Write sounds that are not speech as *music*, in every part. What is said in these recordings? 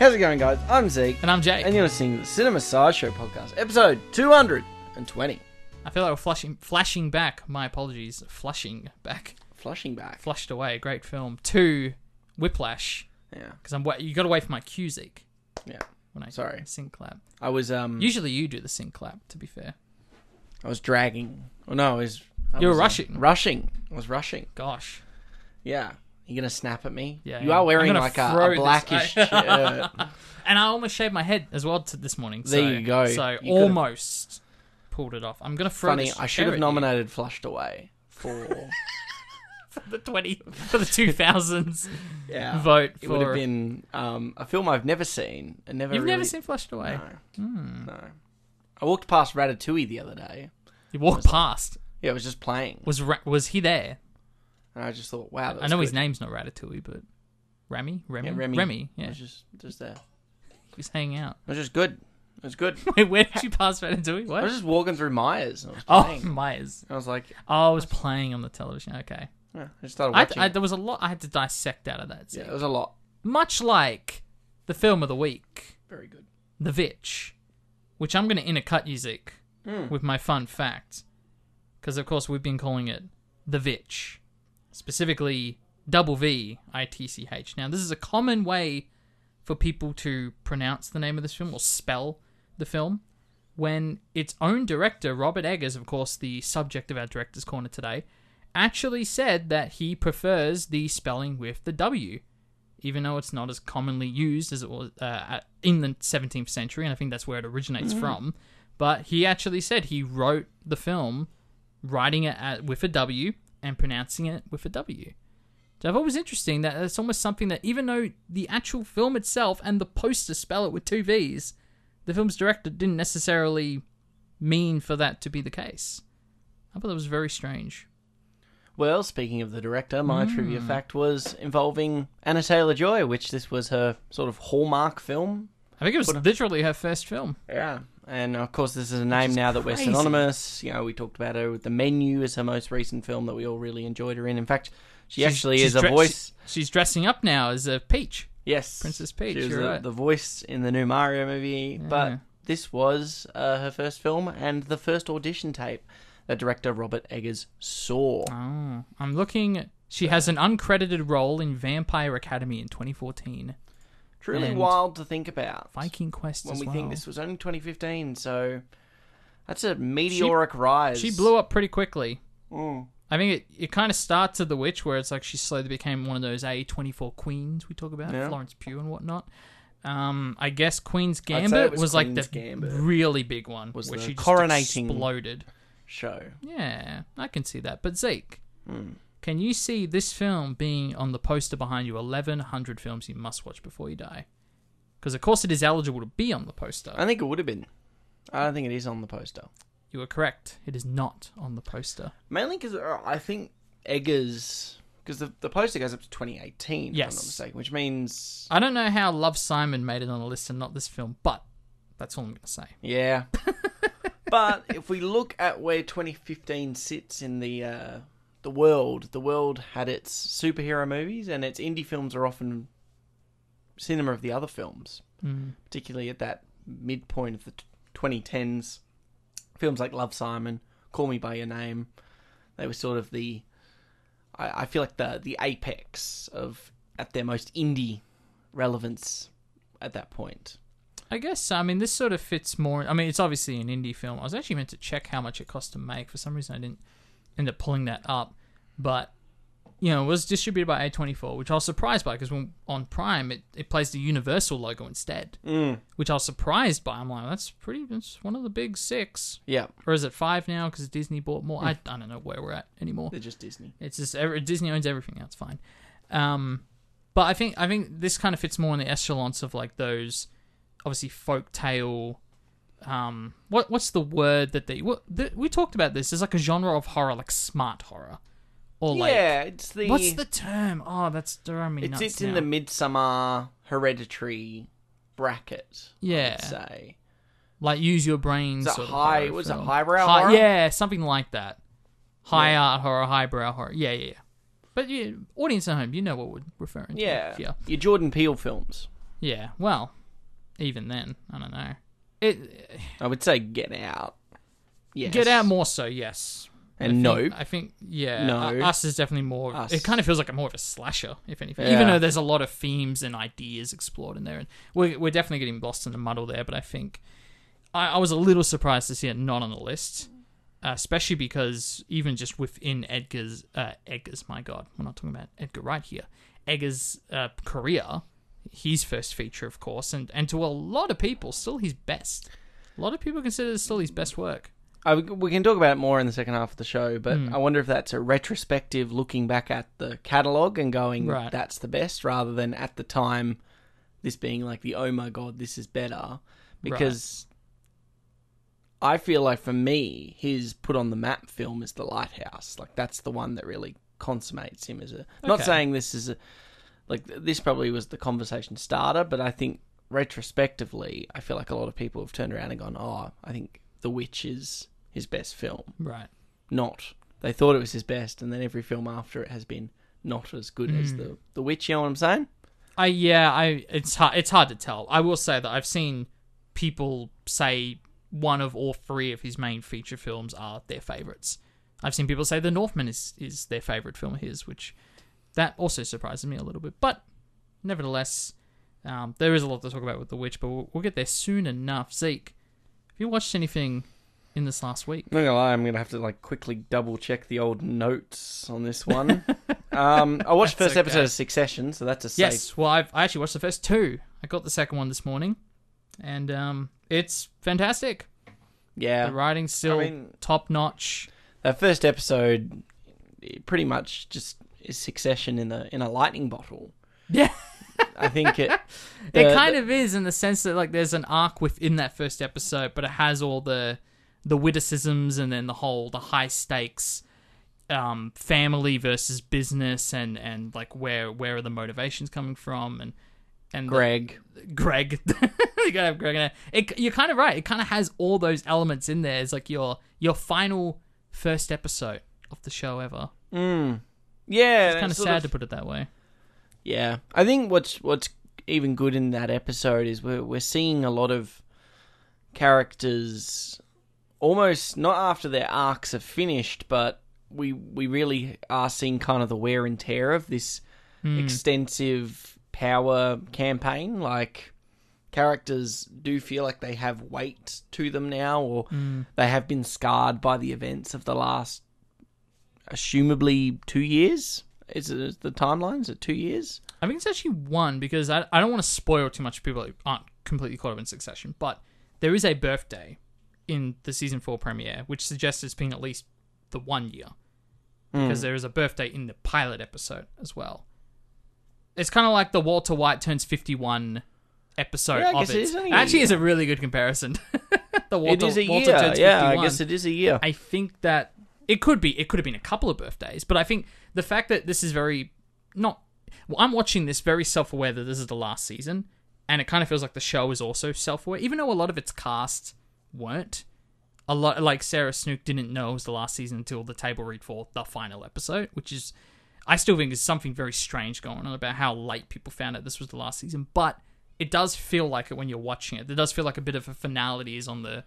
How's it going, guys? I'm Zeke, And I'm Jake. and you're listening to the Cinema Sideshow podcast, episode 220. I feel like we're flashing, flashing back. My apologies. Flushing back. Flushing back. Flushed away. Great film. Two, Whiplash. Yeah, Because I'm. You got away from my cue, Zeke. yeah. When I Sorry. Sync clap. I was um, Usually you do the sync clap. To be fair. I was dragging. Oh no, I was. I You were was, uh, rushing. rushing. I was rushing. Gosh. Yeah. You gonna snap at me? Yeah, You yeah. are wearing like a, a this- blackish *laughs* I- shirt. And I almost shaved my head as well to this morning. There so, you go. So You almost pulled it off. I'm gonna throw Funny, this I should have at you. nominated Flushed Away *laughs* for. the twenty for the two thousands yeah. vote It would have been um, a film I've never seen and never You've really. never seen Flushed Away. No. Hmm. No. I walked past Ratatouille the other day. You walked past. Yeah, it was just playing. Was Ra- was he there? And I just thought, wow, I was know his name's not Ratatouille, but Remy, Remy, Yeah, Remy. Remy. It Yeah, was just, just there. *laughs* he's hanging out. It was just good. It was good. *laughs* Wait, where did you pass Ratatouille? What? I was just walking through Myers. I was Oh. Myers. I was like, Oh, I was playing on the television. Okay, yeah, I just started I, watching. I, it. there was a lot I had to dissect out of that. yeah, it was a lot. Much like the film of the week, Very good. The Vitch, which I'm going to intercut you, Zeke, Hmm. with my fun fact, because of course we've been calling it The Vitch, specifically double V I T C H. Now, this is a common way for people to pronounce the name of this film or spell the film. When its own director, Robert Eggers, of course, the subject of our director's corner today, actually said that he prefers the spelling with the W, even though it's not as commonly used as it was uh, in the 17th century, and I think that's where it originates from. But he actually said he wrote the film writing it at, with a W and pronouncing it with a W. So I thought it was interesting that it's almost something that even though the actual film itself and the poster spell it with two V's, the film's director didn't necessarily mean for that to be the case. I thought that was very strange. Well, speaking of the director, my Hmm. trivia fact was involving Anya Taylor Joy, which this was her sort of hallmark film. I think it was literally her first film. Yeah. And of course, this is a name is now that we're synonymous. You know, we talked about her with The Menu as her most recent film that we all really enjoyed her in. In fact, she She's- actually she's is a voice. she- she's dressing up now as a peach. Yes, Princess Peach, She was the, right. the voice in the new Mario movie, Yeah. but this was uh, her first film and the first audition tape that director Robert Eggers saw. Oh, I'm looking. She has an uncredited role in Vampire Academy in 2014. Truly and wild to think about Viking Quest when we well. think this was only 2015. So that's a meteoric rise. She blew up pretty quickly. Mm. I think it, it kind of starts at The Witch, where it's like she slowly became one of those A24 queens we talk about, Yeah. Florence Pugh and whatnot. Um, I guess Queen's Gambit it was, was like the Gambit. really big one, Was where the she just coronating- exploded. Show. Yeah, I can see that. But Zeke, Hmm. Can you see this film being on the poster behind you? 1100 films you must watch before you die. Because of course it is eligible to be on the poster. I think it would have been. I don't think it is on the poster. You are correct. It is not on the poster. Mainly because I think Eggers. Because the, the poster goes up to 2018, if I'm Yes. not mistaken, which means. I don't know how Love Simon made it on the list and not this film, but that's all I'm going to say. Yeah. *laughs* but if we look at where 2015 sits in the uh, the world, the world had its superhero movies, and its indie films are often cinema of the other films, Mm. particularly at that midpoint of the t- 2010s. Films like Love Simon, Call Me by Your Name, they were sort of the. I, I feel like the the apex of at their most indie relevance at that point. I guess, I mean, this sort of fits more. I mean, it's obviously an indie film. I was actually meant to check how much it cost to make. For some reason, I didn't end up pulling that up. But, you know, it was distributed by A24, which I was surprised by because when on Prime, it, it plays the Universal logo instead, Mm. which I was surprised by. I'm like, that's pretty, that's one of the big six. Yeah, Or is it five now because Disney bought more? I, I don't know where we're at anymore. they're just Disney. It's just every, Disney owns everything. That's fine. Um, but I think I think this kind of fits more in the echelons of like those, obviously folk tale. Um, what what's the word that they what the, we talked about this? There's like a genre of horror, like smart horror, or like yeah, it's the what's the term? Oh, that's driving me it's nuts it's in the Midsommar hereditary bracket. Yeah. I'd say like use your brains. Sort of high- horror was a highbrow High- horror? Yeah, something like that. High Yeah. art horror, highbrow horror. Yeah, yeah, yeah. But yeah, audience at home, you know what we're referring to. yeah, Yeah. your Jordan Peele films. Yeah. Well, even then, I don't know. It I would say Get Out. Yes. Get Out more so, yes. And I think, Nope. I think yeah. No. U- Us is definitely more. Us. It kind of feels like a more of a slasher, if anything. Yeah. Even though there's a lot of themes and ideas explored in there, and we're we're definitely getting lost in the muddle there. But I think I, I was a little surprised to see it not on the list, uh, especially because even just within Edgar's uh, Edgar's, my God, we're not talking about Edgar Wright here. Edgar's uh, career, his first feature, of course, and and to a lot of people, still his best. A lot of people consider it still his best work. I, we can talk about it more in the second half of the show, but Hmm. I wonder if that's a retrospective looking back at the catalogue and going, Right. that's the best, rather than at the time this being like the, oh my god, this is better. Because I feel like for me, his put on the map film is The Lighthouse. Like, that's the one that really consummates him as a. Not saying this is a. Like, this probably was the conversation starter, but I think retrospectively, I feel like a lot of people have turned around and gone, oh, I think The Witch is his best film Right. not. They thought it was his best, and then every film after it has been not as good as Hmm. the the Witch. You know what I'm saying? I yeah, I it's hard it's hard to tell. I will say that I've seen people say one of all three of his main feature films are their favorites. I've seen people say The Northman is is their favorite film of his, which that also surprises me a little bit. But nevertheless, um, there is a lot to talk about with The Witch, but we'll, we'll get there soon enough. Zeke, have you watched anything in this last week? I'm not gonna lie, I'm gonna have to like quickly double check the old notes on this one. *laughs* um, I watched the first episode okay. of Succession, so that's a safe. Yes, well, I've I actually watched the first two. I got the second one this morning, and um, it's fantastic. Yeah, the writing's still I mean- top notch. that first episode pretty much just is Succession in a in a lightning bottle. Yeah, I think it. *laughs* it the- kind of is in the sense that like there's an arc within that first episode, but it has all the the witticisms and then the whole the high stakes um, family versus business and and like where where are the motivations coming from and and the- Greg. Greg. *laughs* you gotta have Greg in it. it. You're kind of right. It kind of has all those elements in there. It's like your your final first episode of the show ever. Mm. Yeah, It's kind of sad to put it that way. Yeah, I think what's what's even good in that episode is we're we're seeing a lot of characters almost not after their arcs are finished, but we we really are seeing kind of the wear and tear of this hmm. extensive power campaign. Like characters do feel like they have weight to them now, or hmm. they have been scarred by the events of the last, assumably two years. Is it is the timeline? Is it two years? I think it's actually one because I, I don't want to spoil too much for people who aren't completely caught up in Succession, but there is a birthday in the season four premiere, which suggests it's been at least the one year because hmm. there is a birthday in the pilot episode as well. It's kind of like the Walter White turns fifty one episode Yeah, of it. it is actually, is a really good comparison. *laughs* the Walter, it is a Walter year. turns Yeah, 51. I guess it is a year. I think that it could be. It could have been a couple of birthdays, but I think the fact that this is very not. Well, I'm watching this very self-aware that this is the last season, and it kind of feels like the show is also self-aware, even though a lot of its cast weren't. A lot like Sarah Snook didn't know it was the last season until the table read for the final episode, which is, I still think is something very strange going on about how late people found out this was the last season. But it does feel like it when you're watching it. It does feel like a bit of a finality is on the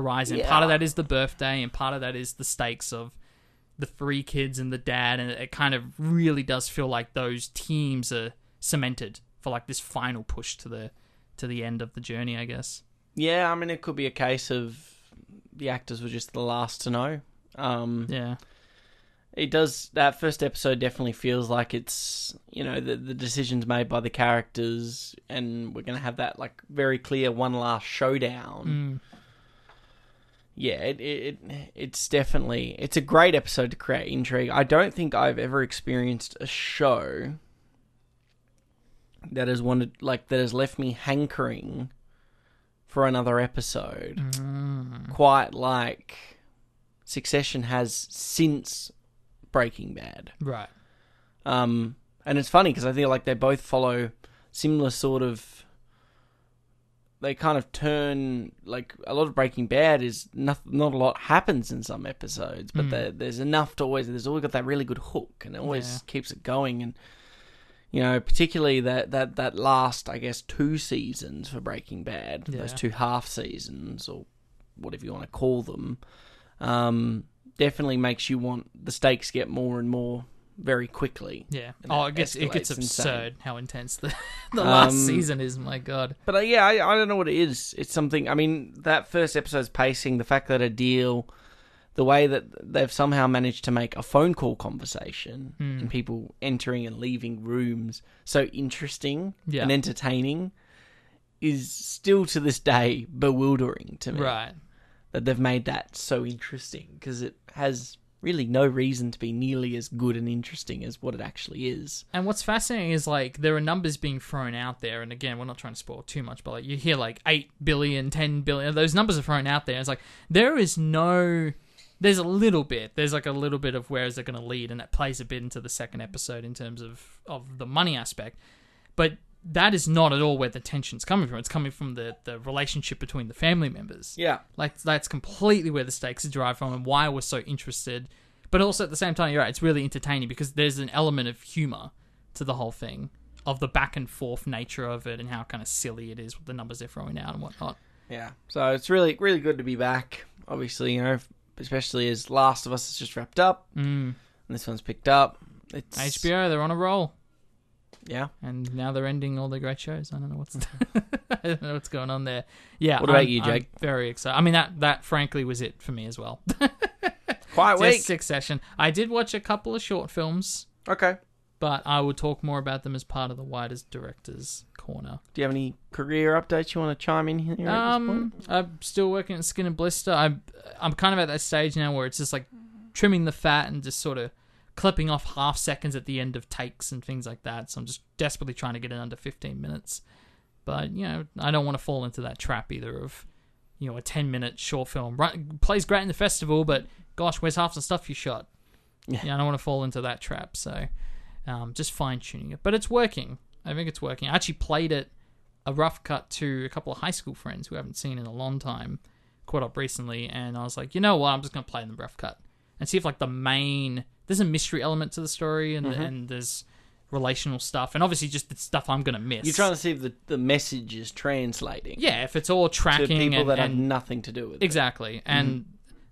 horizon. Part of that is the birthday, and part of that is the stakes of the three kids and the dad, and it kind of really does feel like those teams are cemented for like this final push to the to the end of the journey, I guess. Yeah, I mean, it could be a case of the actors were just the last to know. Um, Yeah. It does. That first episode definitely feels like it's you know the the decisions made by the characters, and we're gonna have that like very clear one last showdown. Mm. Yeah, it, it it it's definitely it's a great episode to create intrigue. I don't think I've ever experienced a show that has wanted like that has left me hankering for another episode. Mm. Quite like Succession has since Breaking Bad. Right. Um, and it's funny because I feel like they both follow similar sort of. They kind of turn like a lot of Breaking Bad is not not a lot happens in some episodes, but Mm. there, there's enough to always there's always got that really good hook and it always Yeah. keeps it going and You know, particularly that, that, that last, I guess, two seasons for Breaking Bad, those two half seasons, or whatever you want to call them, um, definitely makes you want the stakes get more and more very quickly. Yeah. Oh, it gets it gets escalates insane. absurd how intense the *laughs* the last Um, season is. My God. But uh, yeah, I, I don't know what it is. It's something. I mean, that first episode's pacing, the fact that a deal, the way that they've somehow managed to make a phone call conversation Hmm. and people entering and leaving rooms so interesting Yeah. and entertaining is still to this day bewildering to me. Right. That they've made that so interesting because it has really no reason to be nearly as good and interesting as what it actually is. And what's fascinating is like there are numbers being thrown out there, and again, we're not trying to spoil too much, but like you hear like 8 billion, 10 billion, those numbers are thrown out there. It's like there is no there's a little bit. There's like a little bit of where is it going to lead, and that plays a bit into the second episode in terms of of the money aspect. But that is not at all where the tension's coming from. It's coming from the the relationship between the family members. Yeah. Like that's completely where the stakes are derived from and why we're so interested. But also at the same time, you're right, it's really entertaining because there's an element of humor to the whole thing, of the back and forth nature of it and how kind of silly it is with the numbers they're throwing out and whatnot. Yeah. So it's really, really good to be back. Obviously, you know, especially as Last of Us has just wrapped up Mm. and this one's picked up. It's HBO, they're on a roll. Yeah. And now they're ending all the great shows. I don't know what's *laughs* I don't know what's going on there. Yeah. What about I'm- you, I'm Jake? very excited. I mean that that frankly was it for me as well. *laughs* Quiet Just week. Succession. I did watch a couple of short films. Okay. but I will talk more about them as part of the wider directors corner. Do you have any career updates you want to chime in here at this Um? I'm still working at Skin and Blister. I'm I'm kind of at that stage now where it's just like trimming the fat and just sort of clipping off half seconds at the end of takes and things like that. So I'm just desperately trying to get it under 15 minutes. But you know, I don't want to fall into that trap either of you know a 10 minute short film Run, plays great in the festival, but gosh, where's half the stuff you shot? Yeah. I don't want to fall into that trap. So um, just fine tuning it, but it's working. I think it's working. I actually played it a rough cut to a couple of high school friends who I haven't seen in a long time, caught up recently, and I was like, you know what, I'm just gonna play in the rough cut and see if like the main there's a mystery element to the story and mm-hmm. and there's relational stuff and obviously just the stuff I'm gonna miss. You're trying to see if the, the message is translating yeah, if it's all to tracking people and, that have nothing to do with it. Exactly. Mm-hmm. And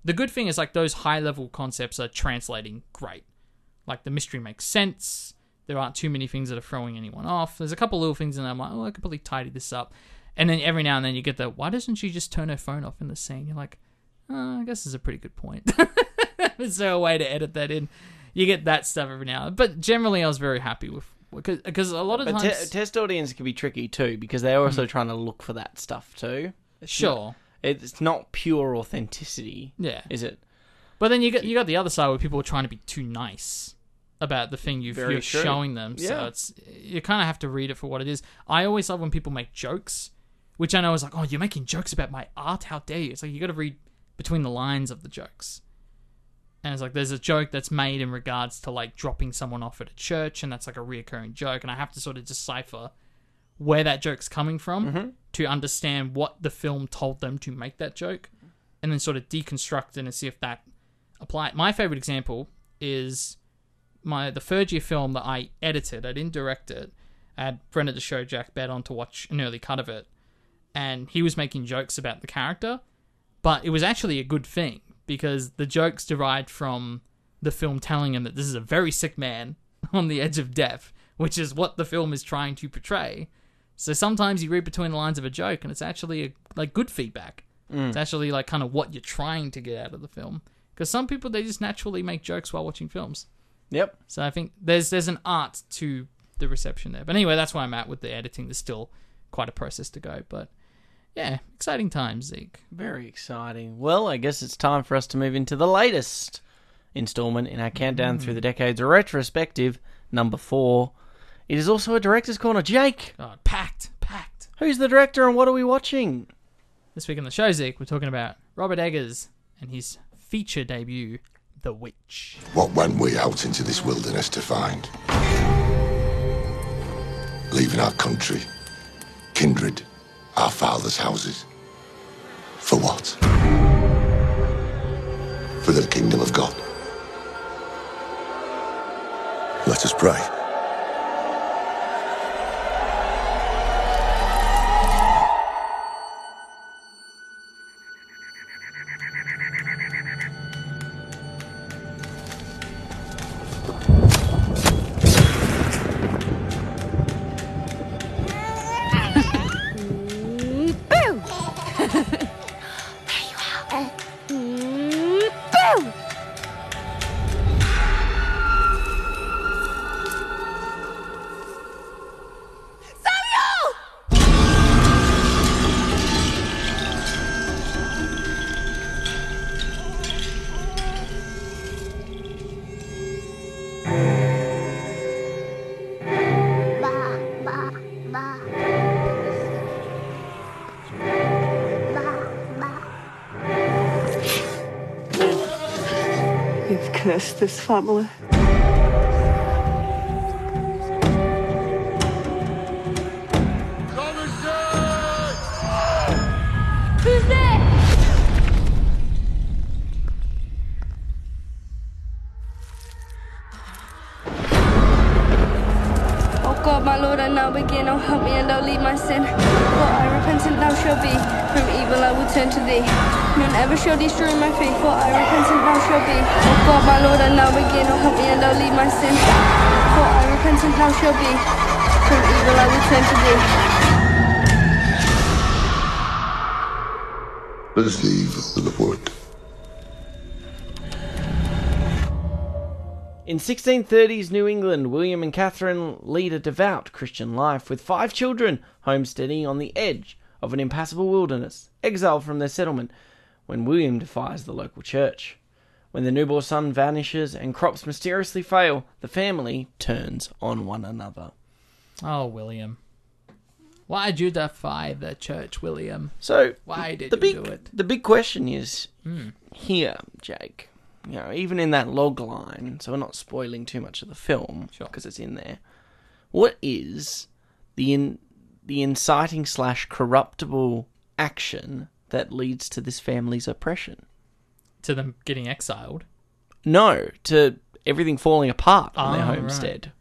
the good thing is like those high level concepts are translating great. Like the mystery makes sense. There aren't too many things that are throwing anyone off. There's a couple little things and I'm like, oh, I could probably tidy this up. And then every now and then you get the why doesn't she just turn her phone off in the scene? You're like, oh, I guess is a pretty good point. *laughs* *laughs* is there a way to edit that in? You get that stuff every now. and But generally, I was very happy with because a lot of But times, te- test audience can be tricky too because they're also mm. trying to look for that stuff too. It's sure, not- it's not pure authenticity, yeah. is it? But then you got you got the other side where people are trying to be too nice about the thing you've, you're true. showing them. So it's you kind of have to read it for what it is. I always love when people make jokes, which I know is like, oh, you're making jokes about my art. How dare you? It's like you got to read between the lines of the jokes. And it's like there's a joke that's made in regards to like dropping someone off at a church, and that's like a reoccurring joke, and I have to sort of decipher where that joke's coming from mm-hmm. to understand what the film told them to make that joke, and then sort of deconstruct it and see if that apply. My favorite example is my the third year film that I edited. I didn't direct it. I had friend at the show Jack Bet on to watch an early cut of it, and he was making jokes about the character, but it was actually a good thing because the jokes derived from the film telling him that this is a very sick man *laughs* on the edge of death, which is what the film is trying to portray. So sometimes you read between the lines of a joke, and it's actually a, like good feedback. Mm. It's actually like kind of what you're trying to get out of the film. Because some people they just naturally make jokes while watching films. Yep. So I think there's there's an art to the reception there. But anyway, that's where I'm at with the editing. There's still quite a process to go, but yeah, exciting times, Zeke. Very exciting. Well, I guess it's time for us to move into the latest installment in our countdown through the hmm. decades retrospective, number four. It is also a director's corner. Jake, God, packed, packed. who's the director and what are we watching? This week on the show, Zeke, we're talking about Robert Eggers and his feature debut, The Witch. What went we out into this wilderness to find? Leaving our country, kindred, our fathers' houses. For what? For the kingdom of God. Let us pray. You've this family. Oh God, my Lord, I now begin. Oh, help me and don't leave my sin. For I repentant thou shalt be. From evil I will turn to thee. None ever shall destroy my faith. For I repentant thou shalt be. Oh God, my Lord, I now begin. Oh, help me and don't leave my sin. For I repentant thou shalt be. From evil I will turn to thee. There's the evil of the wood. In 1630s New England, William and Catherine lead a devout Christian life with five children, homesteading on the edge of an impassable wilderness, exiled from their settlement when William defies the local church. When the newborn son vanishes and crops mysteriously fail, the family turns on one another. Oh, William. Why did you defy the church, William? So, Why did the you big, do it? The big question is hmm. here, Jake. You know, even in that log line, so we're not spoiling too much of the film Sure. because it's in there. What is the in, the inciting slash corruptible action that leads to this family's oppression? To them getting exiled. No, to everything falling apart on their Oh, right. homestead.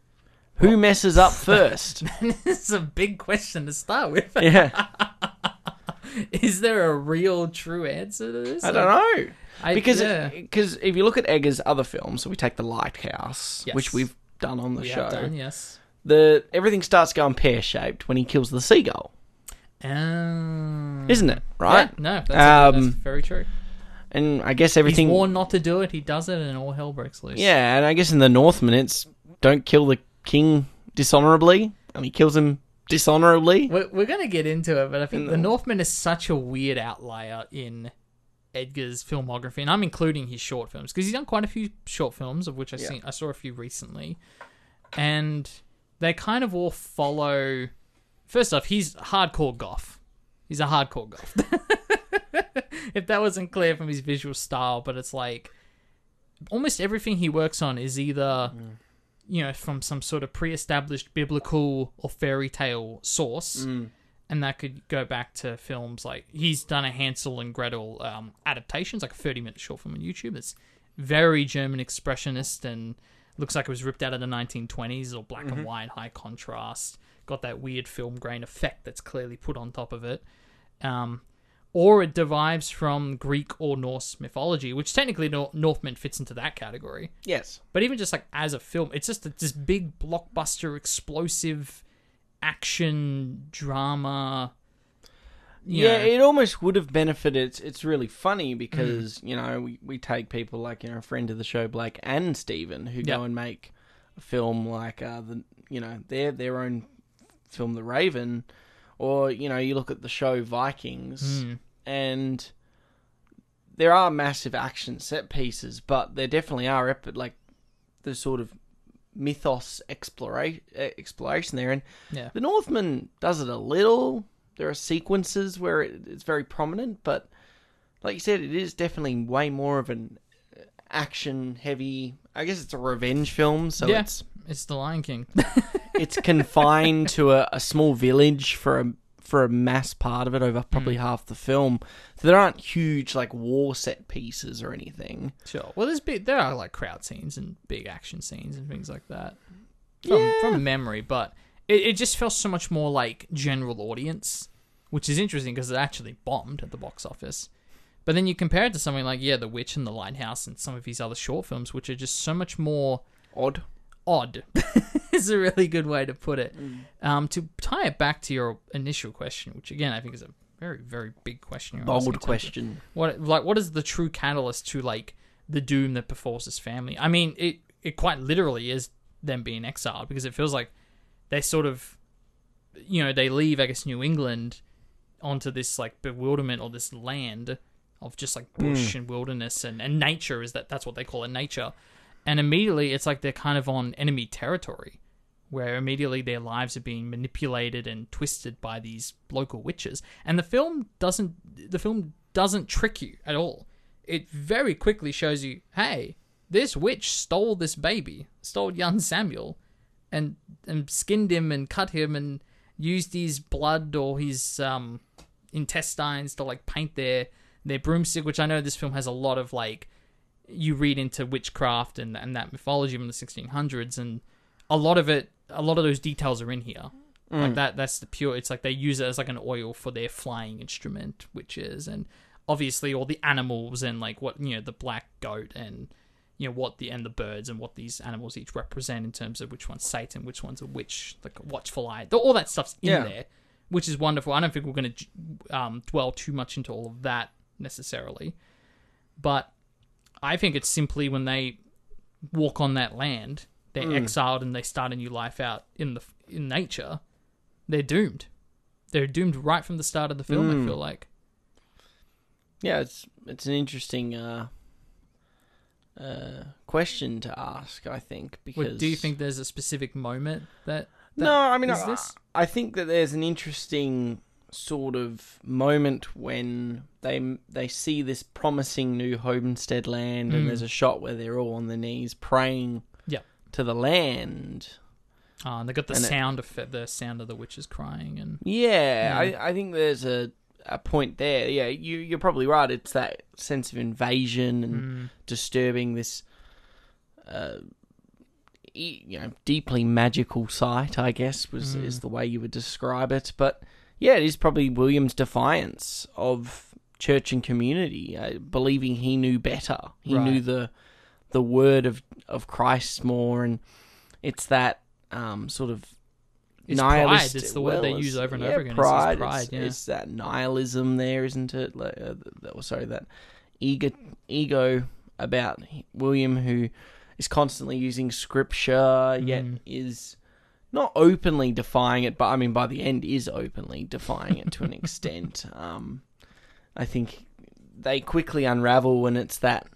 Who messes up first? *laughs* this is a big question to start with. *laughs* yeah, *laughs* Is there a real true answer to this? I don't know. I- because yeah. because if you look at Eggers' other films, so we take The Lighthouse, Yes. which we've done on the We show. done, yes. The everything starts going pear shaped when he kills the seagull, Um, isn't it? Right? Yeah, no, that's, Um, that's very true. And I guess everything. He's warned not to do it. He does it, and all hell breaks loose. Yeah, and I guess in the Northman, it's don't kill the king dishonorably, and he kills him dishonorably. We're, we're going to get into it, but I think The Northman is such a weird outlier in Edgar's filmography, and I'm including his short films because he's done quite a few short films, of which I seen I saw a few recently, and they kind of all follow. First off, he's hardcore goth. He's a hardcore goth. *laughs* if that wasn't clear from his visual style, but it's like almost everything he works on is either you know from some sort of pre-established biblical or fairy tale source and that could go back to films like he's done a hansel and gretel um, adaptations like a 30 minute short film on youtube it's very german expressionist and looks like it was ripped out of the 1920s or black and white high contrast got that weird film grain effect that's clearly put on top of it um, or it derives from Greek or Norse mythology, which technically Nor- Northman fits into that category. Yes. But even just like as a film, it's just this big blockbuster, explosive action drama. Yeah, know. it almost would have benefited. It's, it's really funny because, Mm. you know, we, we take people like, you know, a friend of the show, Blake and Stephen, who go and make a film like, uh, the you know, their, their own film, The Raven, or, you know, you look at the show Vikings, Mm. and there are massive action set pieces, but there definitely are, ep- like, the sort of mythos exploration, exploration there. And Yeah. the Northman does it a little. There are sequences where it, it's very prominent, but like you said, it is definitely way more of an action heavy. I guess it's a revenge film, so yeah, it's it's The Lion King. *laughs* *laughs* it's confined to a, a small village for a for a mass part of it over probably hmm. half the film. So there aren't huge like war set pieces or anything. sure. Well, there's big, there are like crowd scenes and big action scenes and things like that from from memory, but it, it just felt so much more like general audience, which is interesting because it actually bombed at the box office. But then you compare it to something like yeah, The Witch and The Lighthouse and some of his other short films, which are just so much more Odd. odd *laughs* is a really good way to put it. Um, to tie it back to your initial question, which again I think is a very very big question. Bold question. What like what is the true catalyst to like the doom that befalls this family. I mean, it it quite literally is them being exiled because it feels like they sort of, you know, they leave I guess New England onto this like bewilderment or this land of just like hmm. bush and wilderness and, and nature is that that's what they call it nature. And immediately it's like they're kind of on enemy territory where immediately their lives are being manipulated and twisted by these local witches. And the film doesn't the film doesn't trick you at all. It very quickly shows you hey this witch stole this baby stole young samuel and and skinned him and cut him and used his blood or his um intestines to like paint their their broomstick which i know this film has a lot of like you read into witchcraft and and that mythology from the 1600s and a lot of it a lot of those details are in here. Like that that's the pure it's like they use it as like an oil for their flying instrument witches and obviously all the animals and like what you know the black goat and you know what the and the birds and what these animals each represent in terms of which one's Satan, which one's a witch, like a watchful eye. All that stuff's in Yeah. there, which is wonderful. I don't think we're going to um, dwell too much into all of that necessarily, but I think it's simply when they walk on that land, they're exiled and they start a new life out in the in nature. They're doomed. They're doomed right from the start of the film. I feel like. Yeah, it's it's an interesting uh, uh, question to ask. I think because Wait, do you think there's a specific moment that? that no, I mean, is I, this? I think that there's an interesting sort of moment when they they see this promising new homestead land, Mm. and there's a shot where they're all on their knees praying Yeah. to the land. Oh, and they got the And it- sound of the sound of the witches crying and Yeah, Yeah. I, I think there's a, a point there. Yeah, you you're probably right. It's that sense of invasion and Mm. disturbing this, uh, e- you know, deeply magical sight. I guess was Mm. is the way you would describe it. But yeah, it is probably William's defiance of church and community, uh, believing he knew better. He Right. knew the the word of of Christ more, and it's that um, sort of It's pride. nihilist- It's the word they use over and yeah, over again. Pride. just pride, It's, yeah. it's that nihilism there, isn't it? Like, uh, sorry, that ego, ego about William, who is constantly using scripture, yet Mm. is not openly defying it, but I mean, by the end, is openly defying it to an *laughs* extent. Um, I think they quickly unravel when it's that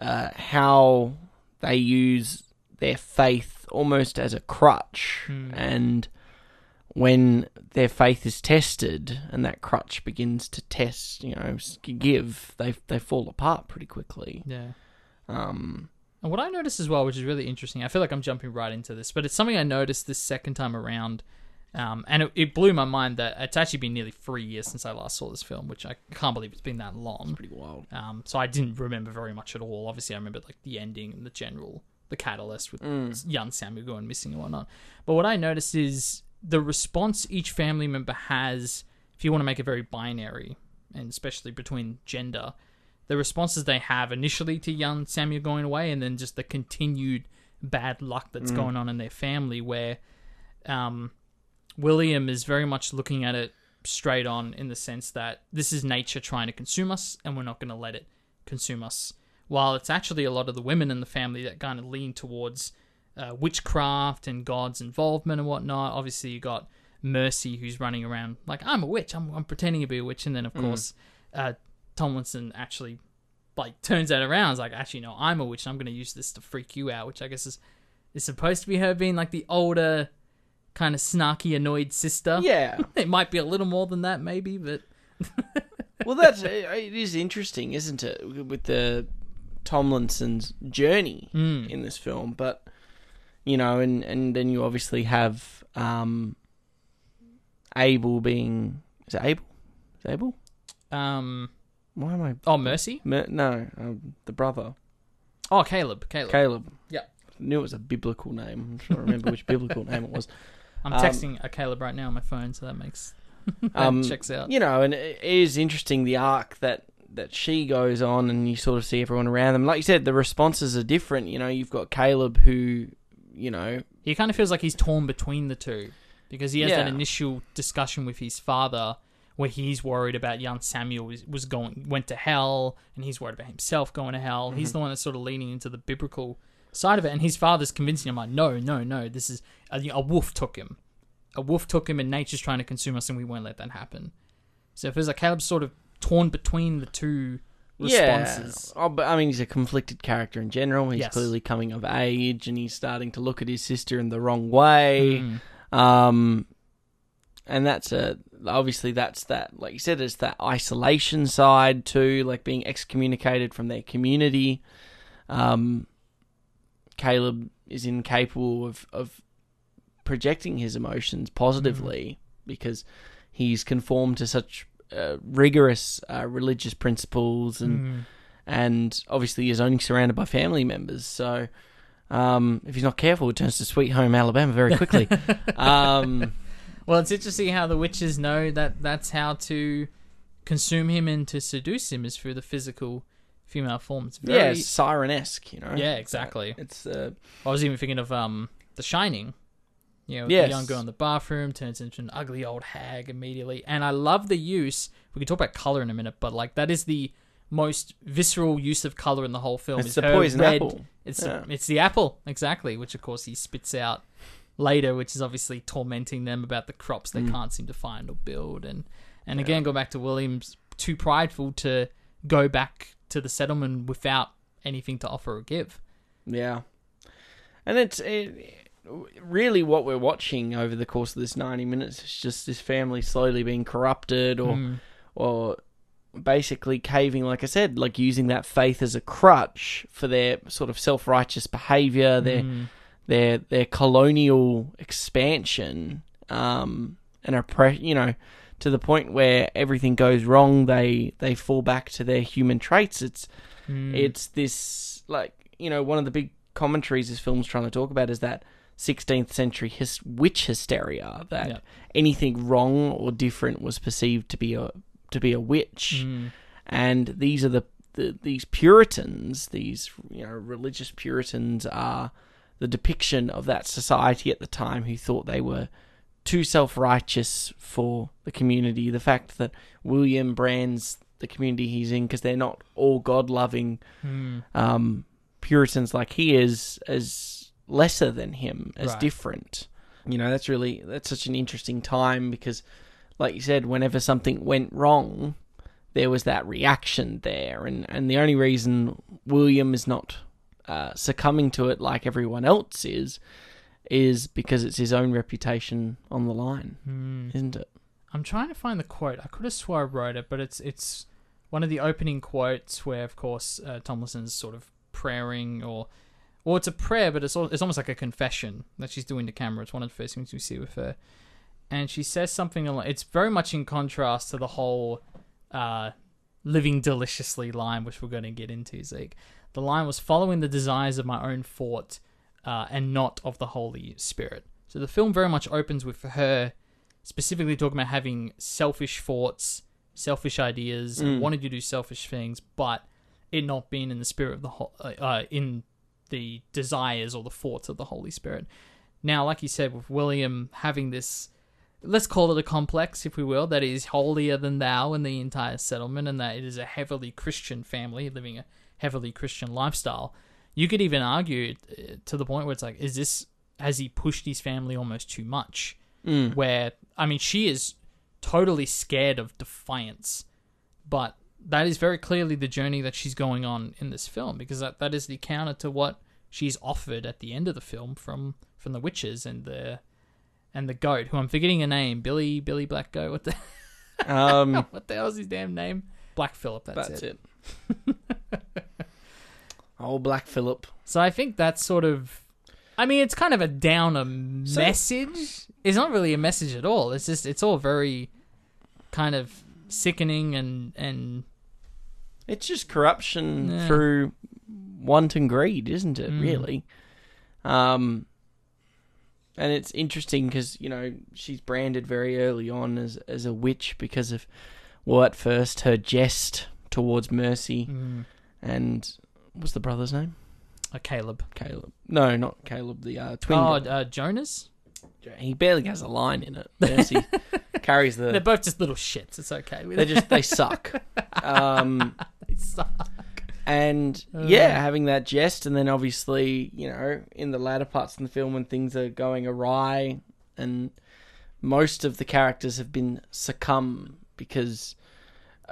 uh, how they use their faith almost as a crutch, Hmm. and when their faith is tested and that crutch begins to test, you know, give, they they fall apart pretty quickly. yeah. Um, And what I noticed as well, which is really interesting, I feel like I'm jumping right into this, but it's something I noticed this second time around, um, and it, it blew my mind that it's actually been nearly three years since I last saw this film, which I can't believe it's been that long. pretty wild. Um, so I didn't remember very much at all. Obviously, I remembered like the ending and the general, the catalyst with young Samuel going missing and whatnot. But what I noticed is the response each family member has, if you want to make it very binary, and especially between gender, the responses they have initially to young Samuel going away, and then just the continued bad luck that's going on in their family, where um, William is very much looking at it straight on in the sense that this is nature trying to consume us, and we're not going to let it consume us. While it's actually a lot of the women in the family that kind of lean towards uh, witchcraft and God's involvement and whatnot. Obviously, you got Mercy who's running around like I'm a witch. I'm, I'm pretending to be a witch, and then of course, uh, Thomasin actually like turns that around. It's like actually no, I'm a witch. and I'm going to use this to freak you out, which I guess is is supposed to be her being like the older, kind of snarky, annoyed sister. *laughs* Yeah. it might be a little more than that, maybe, but well, that's it is interesting, isn't it, with the Thomasin's journey Mm. in this film? But you know, and and then you obviously have um, Abel being is it Abel? Is it Abel? um, Why am I? oh Mercy, Mer- no, um, the brother oh Caleb, Caleb. Caleb. Yeah. knew it was a biblical name. I'm trying to remember which biblical name it was. *laughs* I'm Um, texting a Caleb right now on my phone, so that makes *laughs* that Um, checks out. You know, and it is interesting the arc that that she goes on, and you sort of see everyone around them. Like you said, the responses are different. You know, you've got Caleb who, you know, He kind of feels like he's torn between the two because he has that initial discussion with his father where he's worried about young Samuel was, was going went to hell, and he's worried about himself going to hell. He's mhm. the one that's sort of leaning into the biblical side of it, and his father's convincing him like, no, no, no, this is a, a wolf took him, a wolf took him, and nature's trying to consume us, and we won't let that happen. So it feels like Caleb's sort of torn between the two responses. Yeah. Oh, but I mean, he's a conflicted character in general. He's Yes. clearly coming of age, and he's starting to look at his sister in the wrong way. Mm. Um, and that's a obviously that's that like you said, it's that isolation side too, like being excommunicated from their community. Um, Caleb is incapable of of projecting his emotions positively because he's conformed to such uh, rigorous uh, religious principles and Mm. and obviously he's only surrounded by family members. So um, if he's not careful, it turns to Sweet Home Alabama very quickly. *laughs* um, Well, it's interesting how the witches know that that's how to consume him and to seduce him is through the physical female form. It's very. yeah, siren esque, you know. Yeah, exactly. It's uh, I was even thinking of um, The Shining. You know, Yes. the young girl in the bathroom turns into an ugly old hag immediately, and I love the use. We can talk about color in a minute, but like that is the most visceral use of color in the whole film. It's the poison red- apple. It's Yeah. it's the apple exactly, which of course he spits out later, which is obviously tormenting them about the crops Mm. they can't seem to find or build, and and again go back to Williams too prideful to go back to the settlement without anything to offer or give. yeah, and it's it, really what we're watching over the course of this ninety minutes is just this family slowly being corrupted or Mm. or basically caving, like I said, like using that faith as a crutch for their sort of self righteous behavior, their Mm. their their colonial expansion, um, and oppre- you know, to the point where everything goes wrong, they they fall back to their human traits. It's Mm. it's this like you know one of the big commentaries this film's trying to talk about is that 16th century his- witch hysteria that Yeah. anything wrong or different was perceived to be a to be a witch Mm. and these are the, the these puritans these you know religious puritans are the depiction of that society at the time who thought they were too self-righteous for the community the fact that william brands the community he's in because they're not all god-loving Mm. um, puritans like he is as lesser than him as Right. different you know that's really that's such an interesting time because like you said whenever something went wrong there was that reaction there and and the only reason william is not uh, succumbing to it like everyone else is is because it's his own reputation on the line Mm. isn't it I'm trying to find the quote. I could have swore I wrote it, but it's it's one of the opening quotes where, of course, uh, Thomasin's sort of praying, or or it's a prayer, but it's al- it's almost like a confession that she's doing to camera. It's one of the first things we see with her, and she says something. along It's very much in contrast to the whole uh, "living deliciously" line, which we're going to get into. Zeke, the line was following the desires of my own thought, uh, and not of the Holy Spirit. So the film very much opens with her specifically talking about having selfish thoughts, selfish ideas, and Mm. wanting to do selfish things, but it not being in the spirit of the ho- uh, uh, in the desires or the thoughts of the Holy Spirit. Now, like you said, with William having this, let's call it a complex, if we will, that is holier than thou in the entire settlement, and that it is a heavily Christian family living a heavily Christian lifestyle. You could even argue uh, to the point where it's like, is this has he pushed his family almost too much? Mm. where I mean she is totally scared of defiance, but that is very clearly the journey that she's going on in this film because that, that is the counter to what she's offered at the end of the film from from the witches and the and the goat who I'm forgetting her name Billy Billy Black Goat what the um, *laughs* what the hell's his damn name Black Phillip that's, that's it. it *laughs* old black phillip So I think that's sort of I mean it's kind of a downer message. It's not really a message at all. It's just it's all very kind of sickening and and It's just corruption Yeah. through wanton greed, isn't it? Mm. Really. Um, and it's interesting because you know she's branded very early on as as a witch because of well, at first her jest towards Mercy mm, and what's the brother's name? a Caleb. Caleb. No, not Caleb. The uh, twin. Oh, uh, Jonas. He barely has a line in it. Mercy *laughs* carries the. They're both just little shits. It's okay. They just they suck. *laughs* Um, They suck. and yeah, having that jest, and then obviously, you know, in the latter parts of the film when things are going awry, and most of the characters have been succumb because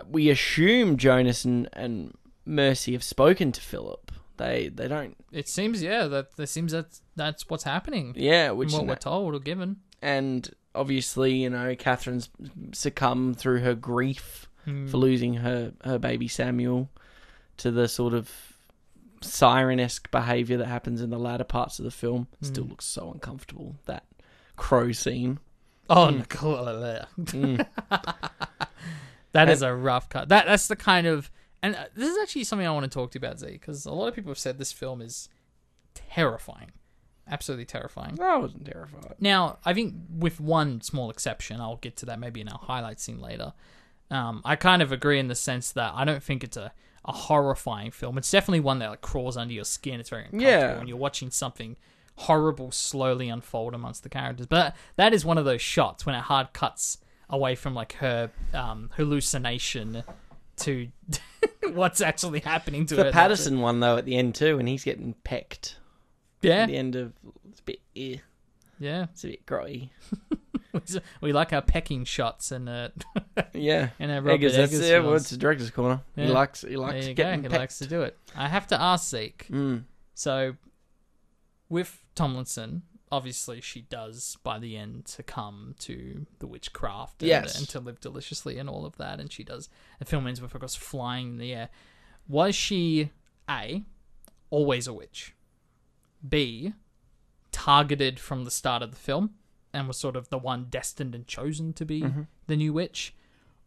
we assume Jonas and, and Mercy have spoken to Philip. They they don't. It seems, yeah, that it seems that that's what's happening. Yeah, which what we're told or given. and obviously, you know, Catherine's succumbed through her grief hmm. for losing her, her baby Samuel to the sort of siren esque behaviour that happens in the latter parts of the film. Hmm. Still looks so uncomfortable. That crow scene. Oh, hmm. Nicole. *laughs* *laughs* that is a rough cut. That that's the kind of, and uh, this is actually something I want to talk to you about, Z, because a lot of people have said this film is terrifying, absolutely terrifying. I wasn't terrified. Now, I think with one small exception, I'll get to that maybe in our highlight scene later. Um, I kind of agree in the sense that I don't think it's a, a horrifying film. It's definitely one that like crawls under your skin. It's very uncomfortable Yeah. when you're watching something horrible slowly unfold amongst the characters. But that is one of those shots when it hard cuts away from like her um, hallucination to *laughs* what's actually happening to her. The Patterson one though at the end too, and he's getting pecked. Yeah, At the end of it's a bit, eh, yeah. it's a bit grotty. *laughs* we like our pecking shots and uh, *laughs* Yeah, And our Robert Eggers, that's yeah. Well, it's the director's corner. He likes he There likes you go. He likes to do it. I have to ask Zeke. Mm. So, with Thomasin, obviously she does by the end succumb to the witchcraft and, Yes. and to live deliciously and all of that. And she does. The film ends with her flying in the air. Was she a always a witch? B targeted from the start of the film and was sort of the one destined and chosen to be Mm-hmm. the new witch?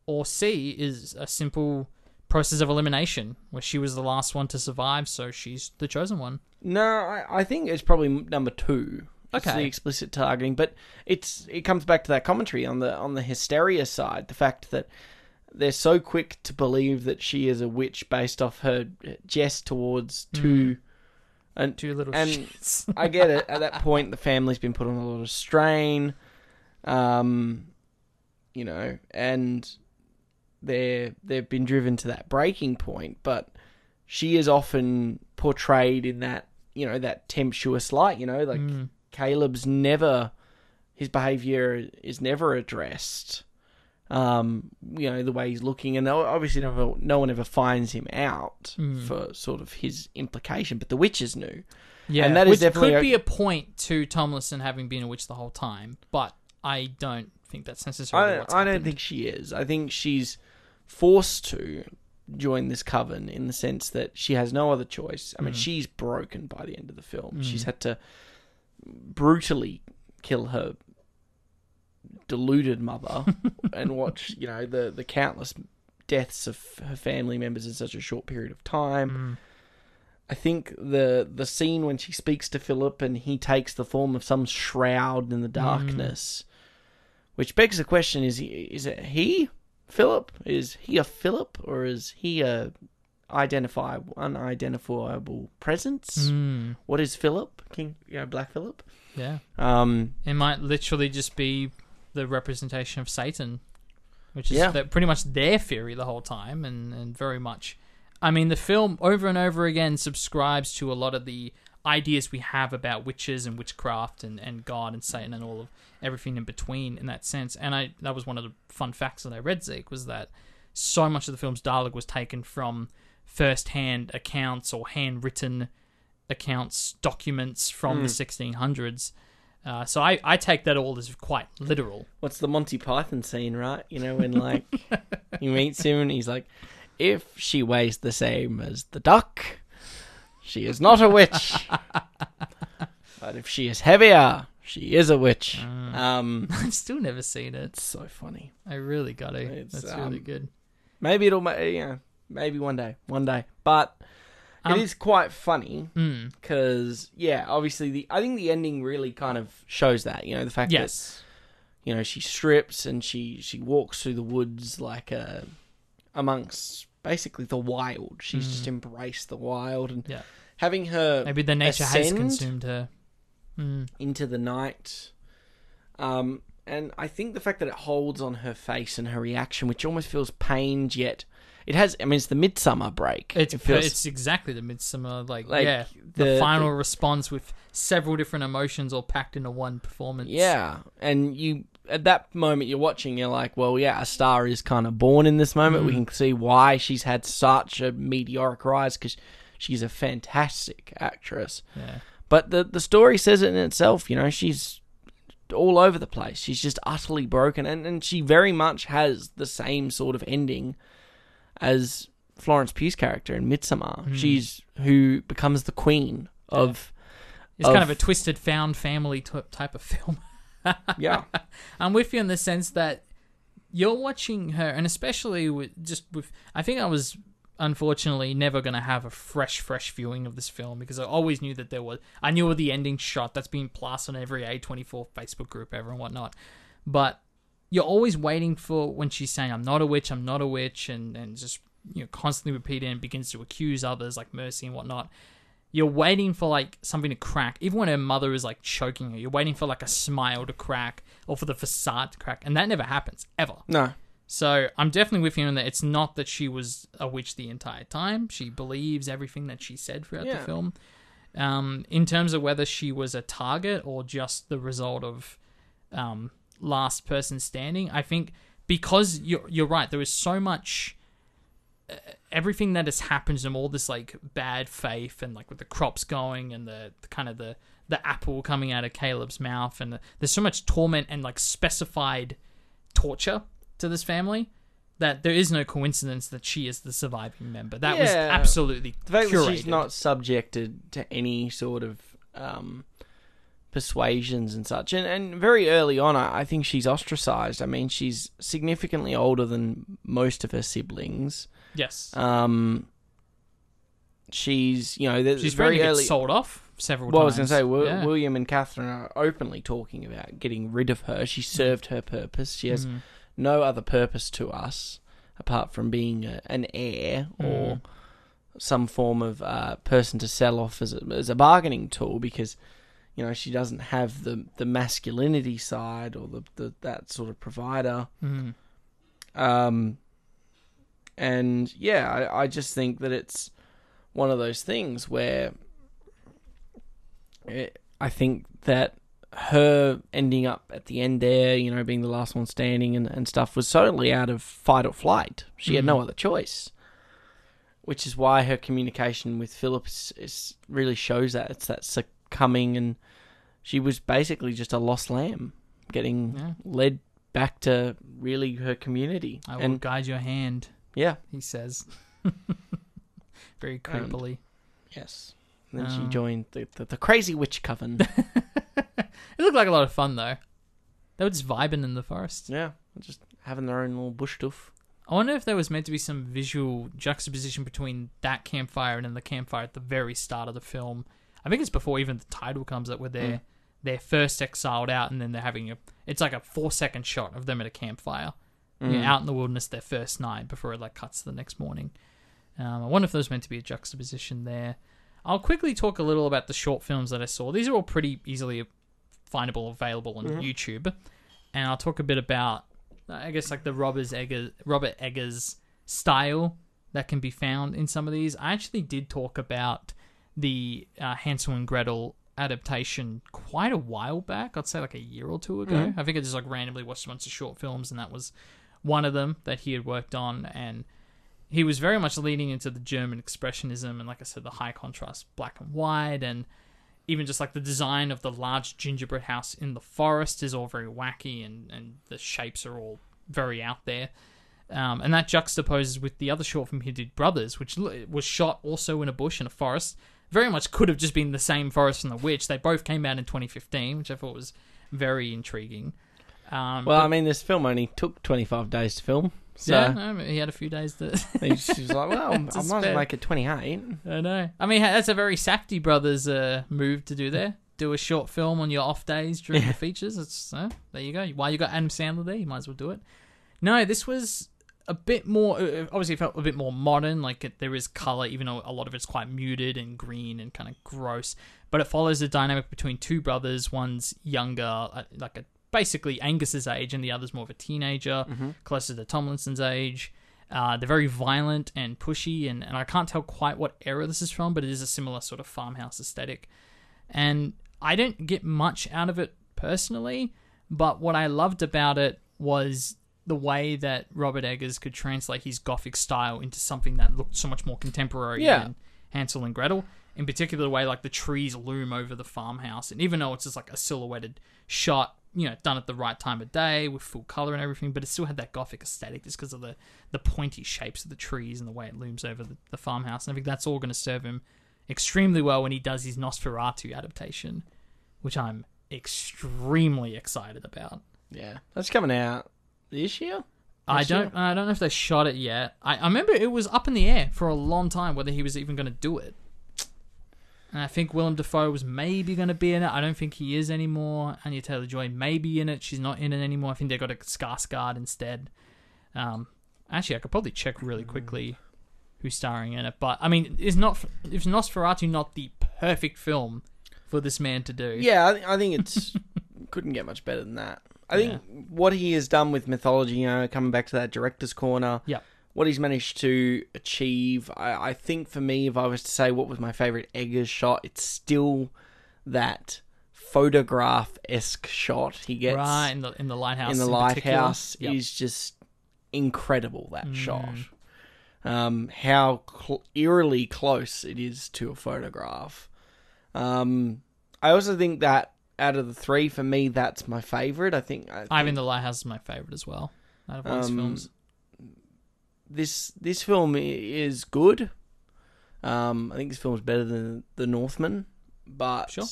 Or C is a simple process of elimination where she was the last one to survive, so she's the chosen one. No, I, I think it's probably number two. It's Okay. the explicit targeting, but it's it comes back to that commentary on the on the hysteria side, the fact that they're so quick to believe that she is a witch based off her jest towards two, and Two little and shits. *laughs* I get it. At that point, the family's been put on a lot of strain, um, you know, and they're they've been driven to that breaking point. But she is often portrayed in that you know that tempestuous light. You know, like Caleb's never his behavior is never addressed. Um, you know the way he's looking, and obviously never, no one ever finds him out for sort of his implication. But the witches knew. Yeah, and that is which definitely could a- be a point to Thomasin having been a witch the whole time, but I don't think that's necessarily I, what's I don't think she is. I think she's forced to join this coven in the sense that she has no other choice. Mm. I mean, she's broken by the end of the film. She's had to brutally kill her deluded mother *laughs* and watch, you know, the the countless deaths of her family members in such a short period of time. Mm. I think the the scene when she speaks to Philip and he takes the form of some shroud in the darkness, which begs the question: Is he is it he Philip? Is he a Philip or is he a identifiable unidentifiable presence? Mm, What is Philip? King, you know, Black Philip. yeah, Um, it might literally just be the representation of Satan, which is Yeah. that pretty much their theory the whole time, and and very much. I mean, the film over and over again subscribes to a lot of the ideas we have about witches and witchcraft and, and God and Satan and all of everything in between in that sense. And I that was one of the fun facts that I read, Zeke, was that so much of the film's dialogue was taken from first-hand accounts or handwritten accounts, documents from the hmm. 1600s. Uh, so I, I take that all as quite literal. what's the Monty Python scene, right? You know, when like *laughs* he meets him and he's like, "If she weighs the same as the duck, she is not a witch. *laughs* but if she is heavier, she is a witch." Um, *laughs* I've still never seen it. it's so funny. I really got. It's, That's really um, good. Maybe it'll, know, maybe one day, one day. But it Um, is quite funny Mm, because, yeah, obviously the I think the ending really kind of shows that. You know, the fact that you know she strips and she she walks through the woods like uh amongst basically the wild she's just embraced the wild and Mm. Yeah. having her Maybe the nature has consumed her. Mm, into the night Um, and I think the fact that it holds on her face and her reaction, which almost feels pained, yet it has. I mean, it's the midsummer break. It's it feels it's exactly the midsummer like, Like, yeah the, the- final the- response with several different emotions all packed into one performance. Yeah, and you at that moment you're watching, you're like, well, yeah, a star is kind of born in this moment. Mm. We can see why she's had such a meteoric rise because she's a fantastic actress. yeah. But the the story says it in itself. You know, she's all over the place. She's just utterly broken, and and she very much has the same sort of ending as Florence Pugh's character in Midsommar. Hmm. She's who becomes the queen of. It's kind of of- a twisted found family type of film. *laughs* Yeah, I'm with you in the sense that you're watching her, and especially with just with. I think I was unfortunately never going to have a fresh, fresh viewing of this film because I always knew that there was. I knew of the ending shot that's been plastered on every A24 Facebook group ever and whatnot, but you're always waiting for when she's saying "I'm not a witch, I'm not a witch," and and just you know constantly repeating and begins to accuse others like Mercy and whatnot. You're waiting for like something to crack. Even when her mother is like choking her, you're waiting for like a smile to crack or for the facade to crack, and that never happens ever. no, So I'm definitely with you in that. It's not that she was a witch the entire time. She believes everything that she said throughout Yeah. the film. Um, in terms of whether she was a target or just the result of um, last person standing, I think because you're you're right. There is so much. uh, Everything that has happened to them, all this like bad faith, and like with the crops going, and the, the kind of the the apple coming out of Caleb's mouth, and the, there's so much torment and like specified torture to this family that there is no coincidence that she is the surviving member. That was absolutely the fact that she's not subjected to any sort of um, persuasions and such, and and very early on, I, I think she's ostracized. I mean, she's significantly older than most of her siblings. yes, Um, she's you know there's she's very early. sold off several Well, I was going to say, Wil- Yeah. William and Catherine are openly talking about getting rid of her. She served her purpose. She has Mhm. no other purpose to us apart from being a, an heir or Mm. some form of uh, person to sell off as a, as a bargaining tool because you know she doesn't have the the masculinity side or the, the that sort of provider. Mhm. Um, and yeah, I, I just think that it's one of those things where it, I think that her ending up at the end there, you know, being the last one standing and, and stuff, was totally out of fight or flight. She had no Mhm. other choice. Which is why her communication with Philip is, is really shows that it's that succumbing, and she was basically just a lost lamb, getting Yeah. led back to really her community. I will and guide your hand, yeah, he says. *laughs* very creepily. yes. And then she Um. joined the, the, the crazy witch coven. *laughs* It looked like a lot of fun though. They were just vibing in the forest. yeah, just having their own little bush stuff. I wonder if there was meant to be some visual juxtaposition between that campfire and then the campfire at the very start of the film. I think it's before even the title comes up, where they're Mm. they're first exiled out, and then they're having a. It's like a four second shot of them at a campfire, you know, Mm. out in the wilderness their first night before it like cuts to the next morning. Um, I wonder if there's meant to be a juxtaposition there. I'll quickly talk a little about the short films that I saw. These are all pretty easily findable, available on Mhm. YouTube, and I'll talk a bit about, I guess, like the Robert Eggers, Robert Eggers style that can be found in some of these. I actually did talk about the uh, Hansel and Gretel adaptation quite a while back. I'd say like a year or two ago. Mhm. I think I just like randomly watched a bunch of short films, and that was one of them that he had worked on, and he was very much leaning into the German expressionism and, like I said, the high contrast black and white, and even just like the design of the large gingerbread house in the forest is all very wacky, and and the shapes are all very out there. Um, and that juxtaposes with the other short film he did, Brothers, which was shot also in a bush in a forest. Very much could have just been the same forest and the witch. They both came out in 2015, which I thought was very intriguing. Um, Well, but- I mean, this film only took 25 days to film. So yeah, no, he had a few days to. *laughs* he- she was like, well, I might as well make it 28. I know. I mean, that's a very Safdie brothers uh, move to do there. Do a short film on your off days during the features. It's uh, there you go. While you got Adam Sandler there, you might as well do it. No, this was a bit more. uh, Obviously, it felt a bit more modern. Like it, there is color, even though a lot of it's quite muted and green and kind of gross. But it follows the dynamic between two brothers. One's younger, uh, like a basically Angus's age, and the other's more of a teenager, Mm-hmm. closer to Thomasin's age. Uh, they're very violent and pushy, and, and I can't tell quite what era this is from, but it is a similar sort of farmhouse aesthetic. And I don't get much out of it personally, but what I loved about it was the way that Robert Eggers could translate his gothic style into something that looked so much more contemporary Yeah. than Hansel and Gretel. In particular, the way like the trees loom over the farmhouse, and even though it's just like a silhouetted shot, you know, done at the right time of day with full color and everything, but it still had that gothic aesthetic just because of the the pointy shapes of the trees and the way it looms over the, the farmhouse. And I think that's all going to serve him extremely well when he does his Nosferatu adaptation, which I'm extremely excited about. Yeah, that's coming out this year. I Next don't. I don't know if they shot it yet. I, I remember it was up in the air for a long time whether he was even going to do it. And I think Willem Dafoe was maybe going to be in it. I don't think he is anymore. Anya Taylor Joy may be in it. She's not in it anymore. I think they got a Skarsgård instead. Um, actually, I could probably check really quickly who's starring in it. But I mean, is not is Nosferatu not the perfect film for this man to do? Yeah, I, thi- I think it's *laughs* couldn't get much better than that. I think what he has done with mythology, you know, coming back to that director's corner, Yep. what he's managed to achieve. I, I think for me, if I was to say what was my favorite Eggers shot, it's still that photograph esque shot he gets right in the in the lighthouse. in the particular. lighthouse Yep. Mm. is just incredible. That shot, um, how cl- eerily close it is to a photograph. Um, I also think that out of the three, for me, that's my favorite. I think I Ivan think the Lighthouse is my favorite as well. Out of all his Um, films. this this film is good. Um, I think this film's better than The Northman, but Sure.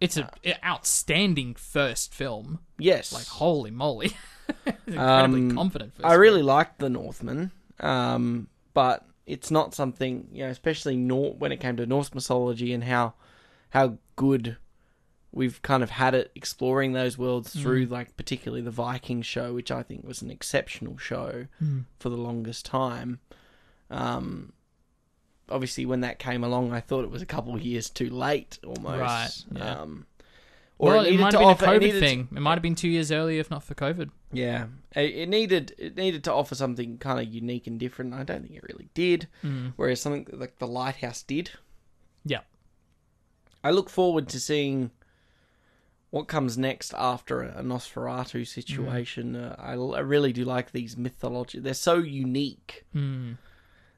It's uh, an outstanding first film. yes, Like holy moly, *laughs* incredibly Um, confident. First I really film. liked The Northman, um, but it's not something you know, especially Nor- when it came to Norse mythology and how how good we've kind of had it exploring those worlds through, like particularly the Viking show, which I think was an exceptional show for the longest time. Um, obviously, when that came along, I thought it was a couple of years too late, almost. Right, yeah. Um, or Well, it, needed might have been offer- a it COVID to- thing. It might have been two years earlier if not for COVID. yeah, it, it needed it needed to offer something kind of unique and different. I don't think it really did. Whereas something like the Lighthouse did. Yeah. I look forward to seeing what comes next after a Nosferatu situation. Uh, I, I really do like these mythology. They're so unique,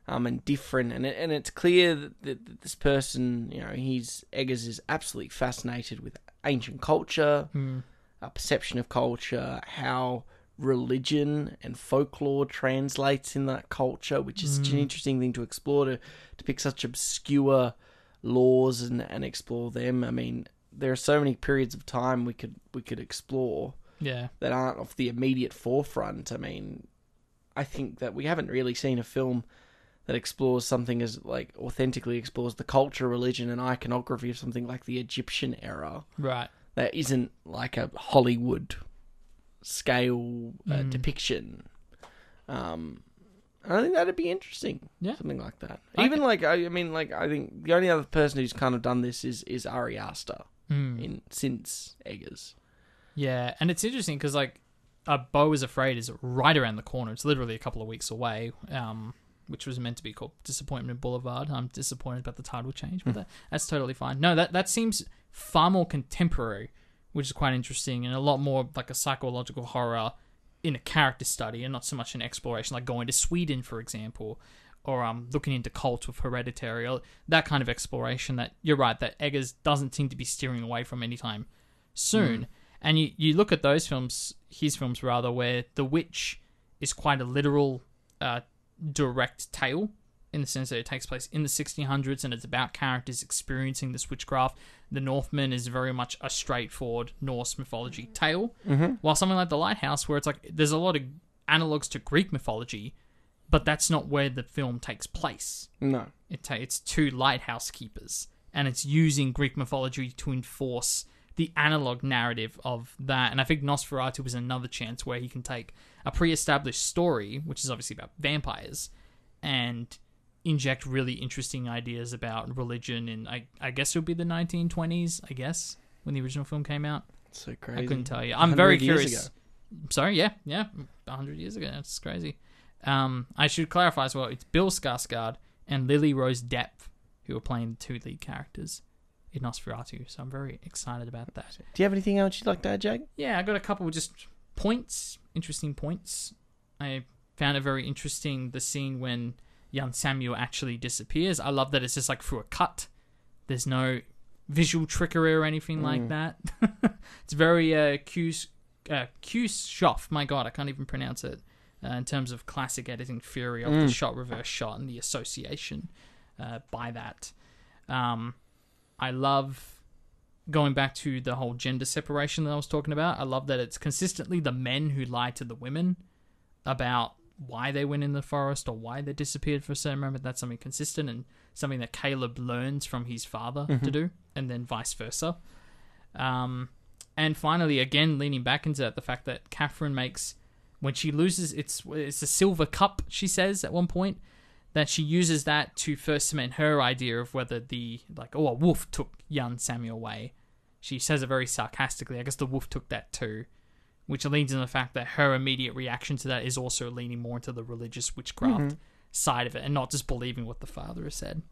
um, and different, and it, and it's clear that, that, that this person, you know, he's Eggers is absolutely fascinated with ancient culture, a perception of culture, how religion and folklore translates in that culture, which is such an interesting thing to explore to, to pick such obscure laws and, and explore them. I mean, there are so many periods of time we could we could explore Yeah. that aren't off the immediate forefront. I mean, I think that we haven't really seen a film that explores something as like authentically explores the culture, religion, and iconography of something like the Egyptian era Right. that isn't like a Hollywood scale uh, Mm. depiction. Um, I think that'd be interesting. Yeah. something like that. Even like I, I mean, like I think the only other person who's kind of done this is is Ari Aster Mm. in since Eggers. Yeah, and it's interesting because like, a Beau is Afraid is right around the corner. It's literally a couple of weeks away. Um, which was meant to be called Disappointment Boulevard. I'm disappointed about the title change, but that, that's totally fine. No, that that seems far more contemporary, which is quite interesting and a lot more like a psychological horror in a character study and not so much an exploration, like going to Sweden, for example, or um looking into cults with Hereditary, or that kind of exploration. That you're right that Eggers doesn't seem to be steering away from anytime soon. And you you look at those films, his films rather, where the witch is quite a literal, uh, direct tale in the sense that it takes place in the 1600s and it's about characters experiencing this witchcraft. The Northman is very much a straightforward Norse mythology tale, mm-hmm. while something like The Lighthouse, where it's like there's a lot of analogs to Greek mythology, but that's not where the film takes place. No, It ta- it's two lighthouse keepers, and it's using Greek mythology to enforce the analog narrative of that. And I think Nosferatu is another chance where he can take a pre-established story, which is obviously about vampires, and inject really interesting ideas about religion. And I, I guess it would be the 1920s. I guess when the original film came out. So crazy. I couldn't tell you. I'm very 100 years curious. ago. Sorry, yeah, yeah, hundred years ago. That's crazy. Um, I should clarify as well. It's Bill Skarsgård and Lily Rose Depp who are playing the two lead characters in Nosferatu. So I'm very excited about that. Do you have anything else you'd like to add, Jake? Yeah, I got a couple of just points, interesting points. I found it very interesting the scene when young Samuel actually disappears. I love that it's just like through a cut. There's no visual trickery or anything like that. *laughs* it's very uh, Q's, uh, Qshoff. My God, I can't even pronounce it. Uh, in terms of classic editing theory of the shot reverse shot and the association uh, by that. Um, I love going back to the whole gender separation that I was talking about. I love that it's consistently the men who lie to the women about why they went in the forest or why they disappeared for a certain moment. That's something consistent and something that Caleb learns from his father to do, and then vice versa. Um, and finally, again, leaning back into that, the fact that Catherine makes when she loses, it's it's a silver cup. She says at one point that she uses that to first cement her idea of whether the like oh a wolf took young Samuel away. She says it very sarcastically. I guess the wolf took that too, which leads in the fact that her immediate reaction to that is also leaning more into the religious witchcraft mm-hmm. side of it and not just believing what the father has said.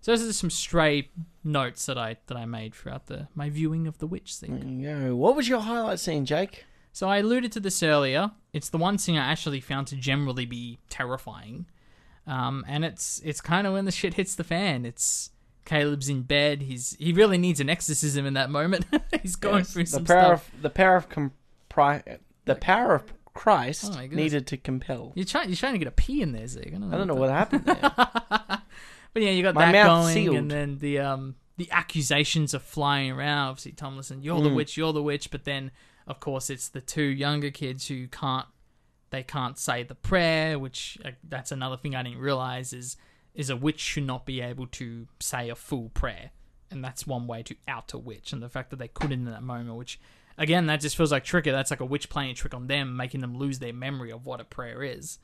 So those are some stray notes that I that I made throughout the my viewing of the witch thing. Go. What was your highlight scene, Jake? So I alluded to this earlier. It's the one thing I actually found to generally be terrifying, um, and it's it's kind of when the shit hits the fan. It's Caleb's in bed. He's he really needs an exorcism in that moment. *laughs* He's going Yes, through the some power stuff. Of, the power of compri- the power of Christ Oh needed to compel. You're trying you're trying to get a pee in there, Zig. I don't know. I don't know what happened there. *laughs* But yeah, you got My that mouth going, sealed. and then the um the accusations are flying around. Obviously, Thomasin, you're the Mm. witch, you're the witch. But then, of course, it's the two younger kids who can't they can't say the prayer, which uh, that's another thing I didn't realize is is a witch should not be able to say a full prayer, and that's one way to out a witch. And the fact that they couldn't in that moment, which again, that just feels like trigger. That's like a witch playing a trick on them, making them lose their memory of what a prayer is.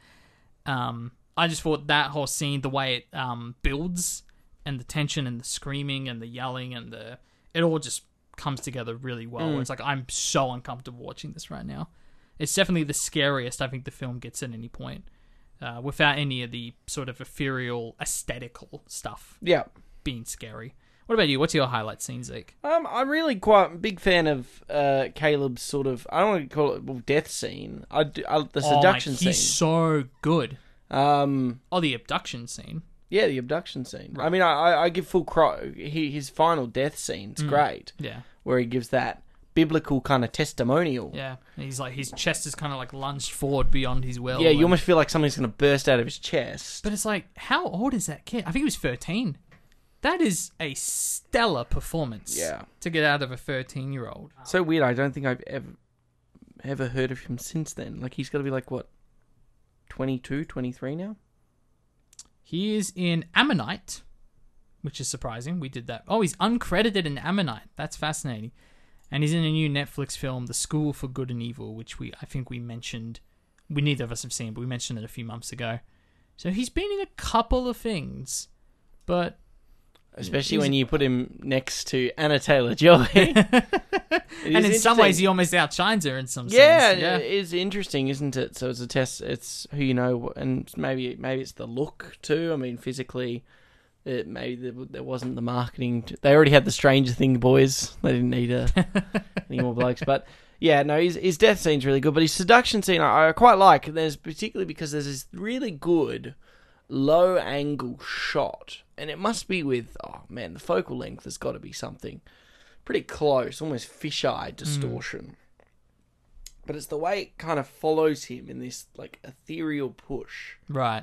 Um, I just thought that whole scene, the way it um, builds, and the tension and the screaming and the yelling and the it all just comes together really well. It's like I'm so uncomfortable watching this right now. It's definitely the scariest I think the film gets at any point, uh, without any of the sort of ethereal, aesthetical stuff yeah. being scary. What about you? What's your highlight scene, Zeke? Um, I'm really quite a big fan of uh, Caleb's sort of I don't want to call it well, death scene. I, do, I the Oh, seduction mate, he's scene. so good. Um, Oh, the abduction scene. Yeah, the abduction scene. I mean, I, I, give full. He, his final death scene's Mm. great, Yeah, where he gives that biblical kind of testimonial. yeah. And he's like his chest is kind of like lunged forward beyond his will. Yeah, you and- almost feel like something's going to burst out of his chest. But it's like, how old is that kid? I think he was 13. That is a stellar performance. Yeah. To get out of a 13 year old. So weird. I don't think I've ever ever heard of him since then. Like he's got to be like what 22, 23 now. He is in Ammonite, which is surprising. We did that. Oh, he's uncredited in Ammonite. That's fascinating. And he's in a new Netflix film, The School for Good and Evil, which we I think we mentioned. We neither of us have seen, but we mentioned it a few months ago. So he's been in a couple of things, but Especially when you put him next to Anya Taylor Joy. *laughs* *laughs* and in some ways he almost outshines her in some yeah, sense. Yeah, it's interesting, isn't it? So it's a test. It's who you know, and maybe maybe it's the look too. I mean, physically, it, maybe there, wasn't the marketing. To, they already had the Stranger Thing boys. They didn't need uh, a, *laughs* any more blokes. But yeah, no, his his death scene's really good. But his seduction scene, I, I quite like. There's particularly because there's this really good low angle shot, and it must be with oh man, the focal length has got to be something pretty close, almost fisheye distortion. Mm. But it's the way it kind of follows him in this like ethereal push right.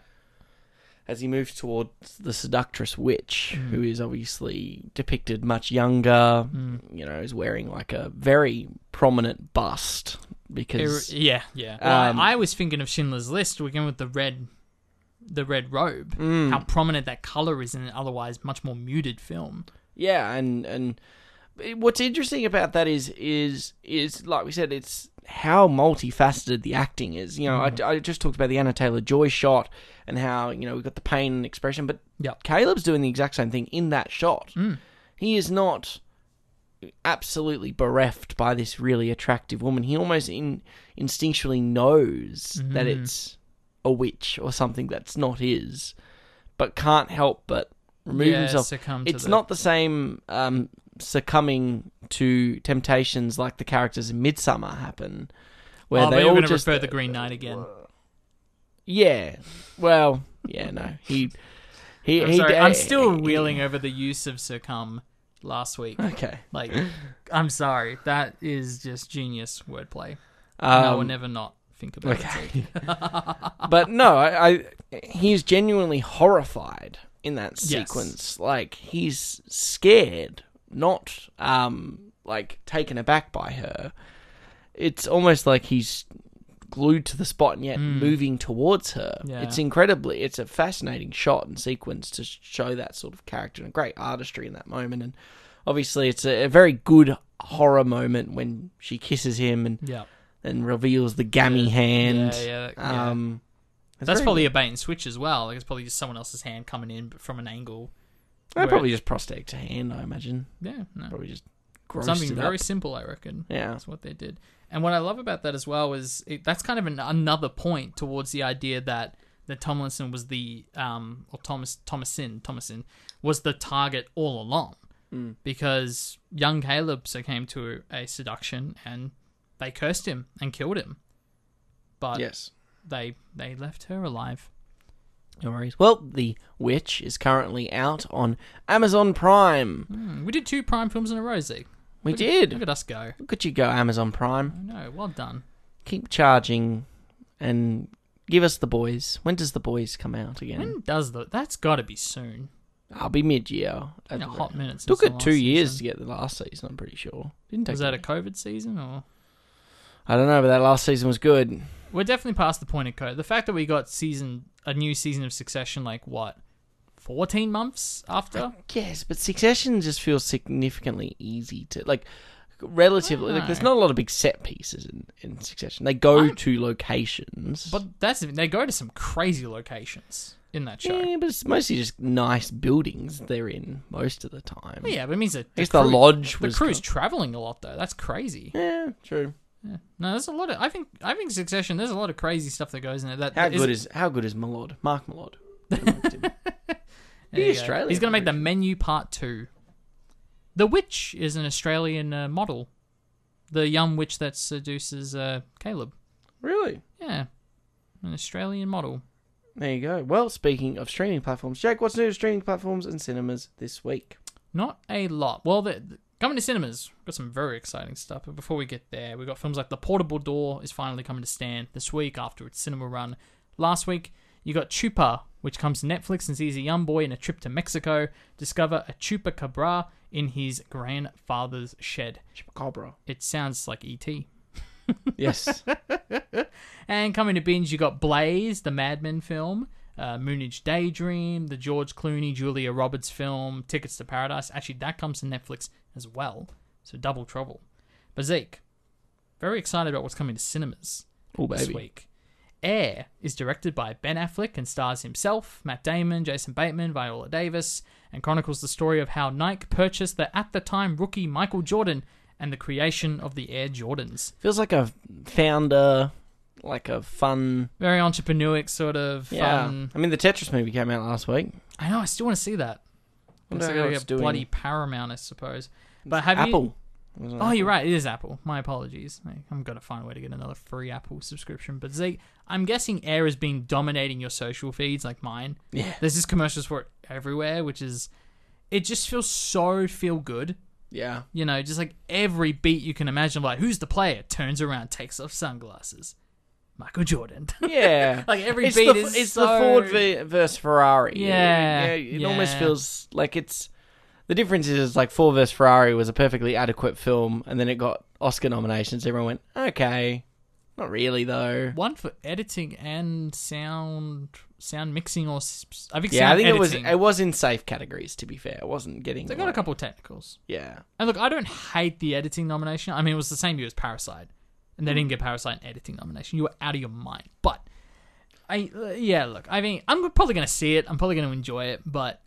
as he moves towards the seductress witch, mm. who is obviously depicted much younger. Mm. You know, is wearing like a very prominent bust because It- yeah, yeah. Um, well, Um, I, I was thinking of Schindler's List again with the red, the red robe. Mm. How prominent that color is in an otherwise much more muted film. Yeah, and and what's interesting about that is is is like we said, it's how multifaceted the acting is. You know, I, I just talked about the Anya Taylor Joy shot and how you know we've got the pain and expression, but Yep. Caleb's doing the exact same thing in that shot. Mm. He is not absolutely bereft by this really attractive woman. He almost in, instinctually knows that Mhm. it's a witch or something that's not his, but can't help but remove Yeah, himself. It's the- not the same um, succumbing to temptations like the characters in Midsommar happen, where oh, they all going to just refer the Green Knight again. yeah. Well, yeah, no, he he. I'm he sorry, I'm still reeling over the use of succumb last week. Okay. Like, I'm sorry, that is just genius wordplay. Um, I will never not think about it. Okay. *laughs* but no, I, I he's genuinely horrified in that Yes. sequence. Like he's scared, not um like taken aback by her. It's almost like he's glued to the spot and yet moving towards her. Yeah. It's incredibly it's a fascinating shot and sequence to show that sort of character and great artistry in that moment and obviously it's a, a very good horror moment when she kisses him and Yeah. And reveals the gammy hand. Yeah, yeah, yeah. Um, That's probably good. a bait and switch as well. Like, it's probably just someone else's hand coming in but from an angle. Probably just prosthetic to hand. I imagine. Yeah, no. Probably just Something it very up. simple, I reckon. Yeah. That's what they did. And what I love about that as well is it, that's kind of an, another point towards the idea that that Thomasin was the um or Thomas Thomasin Thomasin was the target all along Mm. because young Caleb succumbed to a seduction and they cursed him and killed him, but Yes. they they left her alive. No worries. Well, The Witch is currently out on Amazon Prime. Hmm, we did two Prime films in a row, Zeke. We Look at- did. Look at us go. Look at you go, Amazon Prime. No. Well done. Keep charging and give us The Boys. When does The Boys come out again? When does the? That's got to be soon. I'll be mid-year. In a hot minute. Took it two last years to get the last season. I'm pretty sure. Didn't take Was that a. COVID season or? I don't know, but that last season was good. We're definitely past the point of code. The fact that we got season a new season of Succession like what, fourteen months after. Yes, but Succession just feels significantly easy to like. Relatively, like there's not a lot of big set pieces in, in Succession. They go I'm- to locations, But that's they go to some crazy locations in that show. yeah, but it's mostly just nice buildings they're in most of the time. Yeah, but it means that I guess the lodge the was crew's kind- traveling a lot though. That's crazy. Yeah, true. Yeah. No, there's a lot of. I think I think Succession. There's a lot of crazy stuff that goes in it. That How good is how good is Mylod? Mark Mylod. *laughs* there *laughs* he you go. Australian, He's going to make the menu part two. The witch is an Australian uh, model. The young witch that seduces uh, Caleb. really? Yeah, an Australian model. There you go. Well, speaking of streaming platforms, Jake, what's new to streaming platforms and cinemas this week? Not a lot. Well, the- coming to cinemas, we've got some very exciting stuff. But before we get there, we've got films like The Portable Door is finally coming to stand this week after its cinema run last week. You got Chupa, which comes to Netflix and sees a young boy in a trip to Mexico discover a chupacabra in his grandfather's shed. Chupacabra. It sounds like E.T. *laughs* Yes. *laughs* And coming to binge, you got Blaze, the Mad Men film, uh, Moonage Daydream, the George Clooney, Julia Roberts film, Tickets to Paradise. Actually, that comes to Netflix as well. So double trouble. But Zeke, very excited about what's coming to cinemas oh this baby. week. Air is directed by Ben Affleck and stars himself, Matt Damon, Jason Bateman, Viola Davis, and chronicles the story of how Nike purchased the at the time rookie Michael Jordan and the creation of the Air Jordans. Feels like a founder, like a fun. Very entrepreneuric sort of Yeah. fun. I mean, the Tetris movie came out last week. I know. I still want to see that. Wonder It's how like it's a doing. bloody Paramount, I suppose. But have Apple. you? Oh, you're right. It is Apple. My apologies. I'm gonna find a way to get another free Apple subscription. But Zeke, I'm guessing Air has been dominating your social feeds like mine. Yeah. There's just commercials for it everywhere, which is it just feels so feel good. Yeah. You know, just like every beat you can imagine. Like, who's the player? Turns around, takes off sunglasses. Michael Jordan. *laughs* Yeah. like every it's beat the, is it's so... the Ford v- versus Ferrari. Yeah, it almost feels like it's the difference is like Ford versus Ferrari was a perfectly adequate film, and then it got Oscar nominations. Everyone went, okay, not really though. one for editing and sound sound mixing or I think Yeah, I think it was editing. it was in safe categories. To be fair, it wasn't getting. they got a couple of technicals. Yeah, And look, I don't hate the editing nomination. I mean, it was the same year as Parasite, and they didn't get Parasite an editing nomination. You were out of your mind. But I, uh, yeah, look, I mean, I'm probably going to see it. I'm probably going to enjoy it. But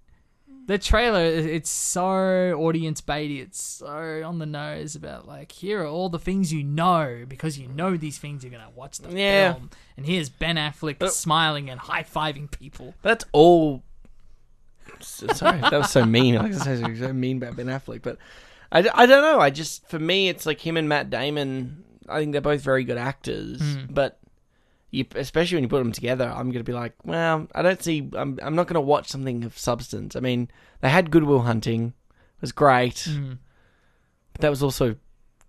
the trailer it's so audience baity it's so on the nose about like here are all the things you know because you know these things you're gonna watch the Yeah. film and here's ben affleck But- smiling and high-fiving people That's all. S- Sorry, that was so mean. I was gonna say something so mean about Ben Affleck, but I, d- I don't know. I just for me, it's like him and Matt Damon. I think they're both very good actors, hmm. but you, especially when you put them together, I'm gonna be like, well, I don't see. I'm I'm not gonna watch something of substance. I mean, they had Goodwill Hunting, it was great, hmm. but that was also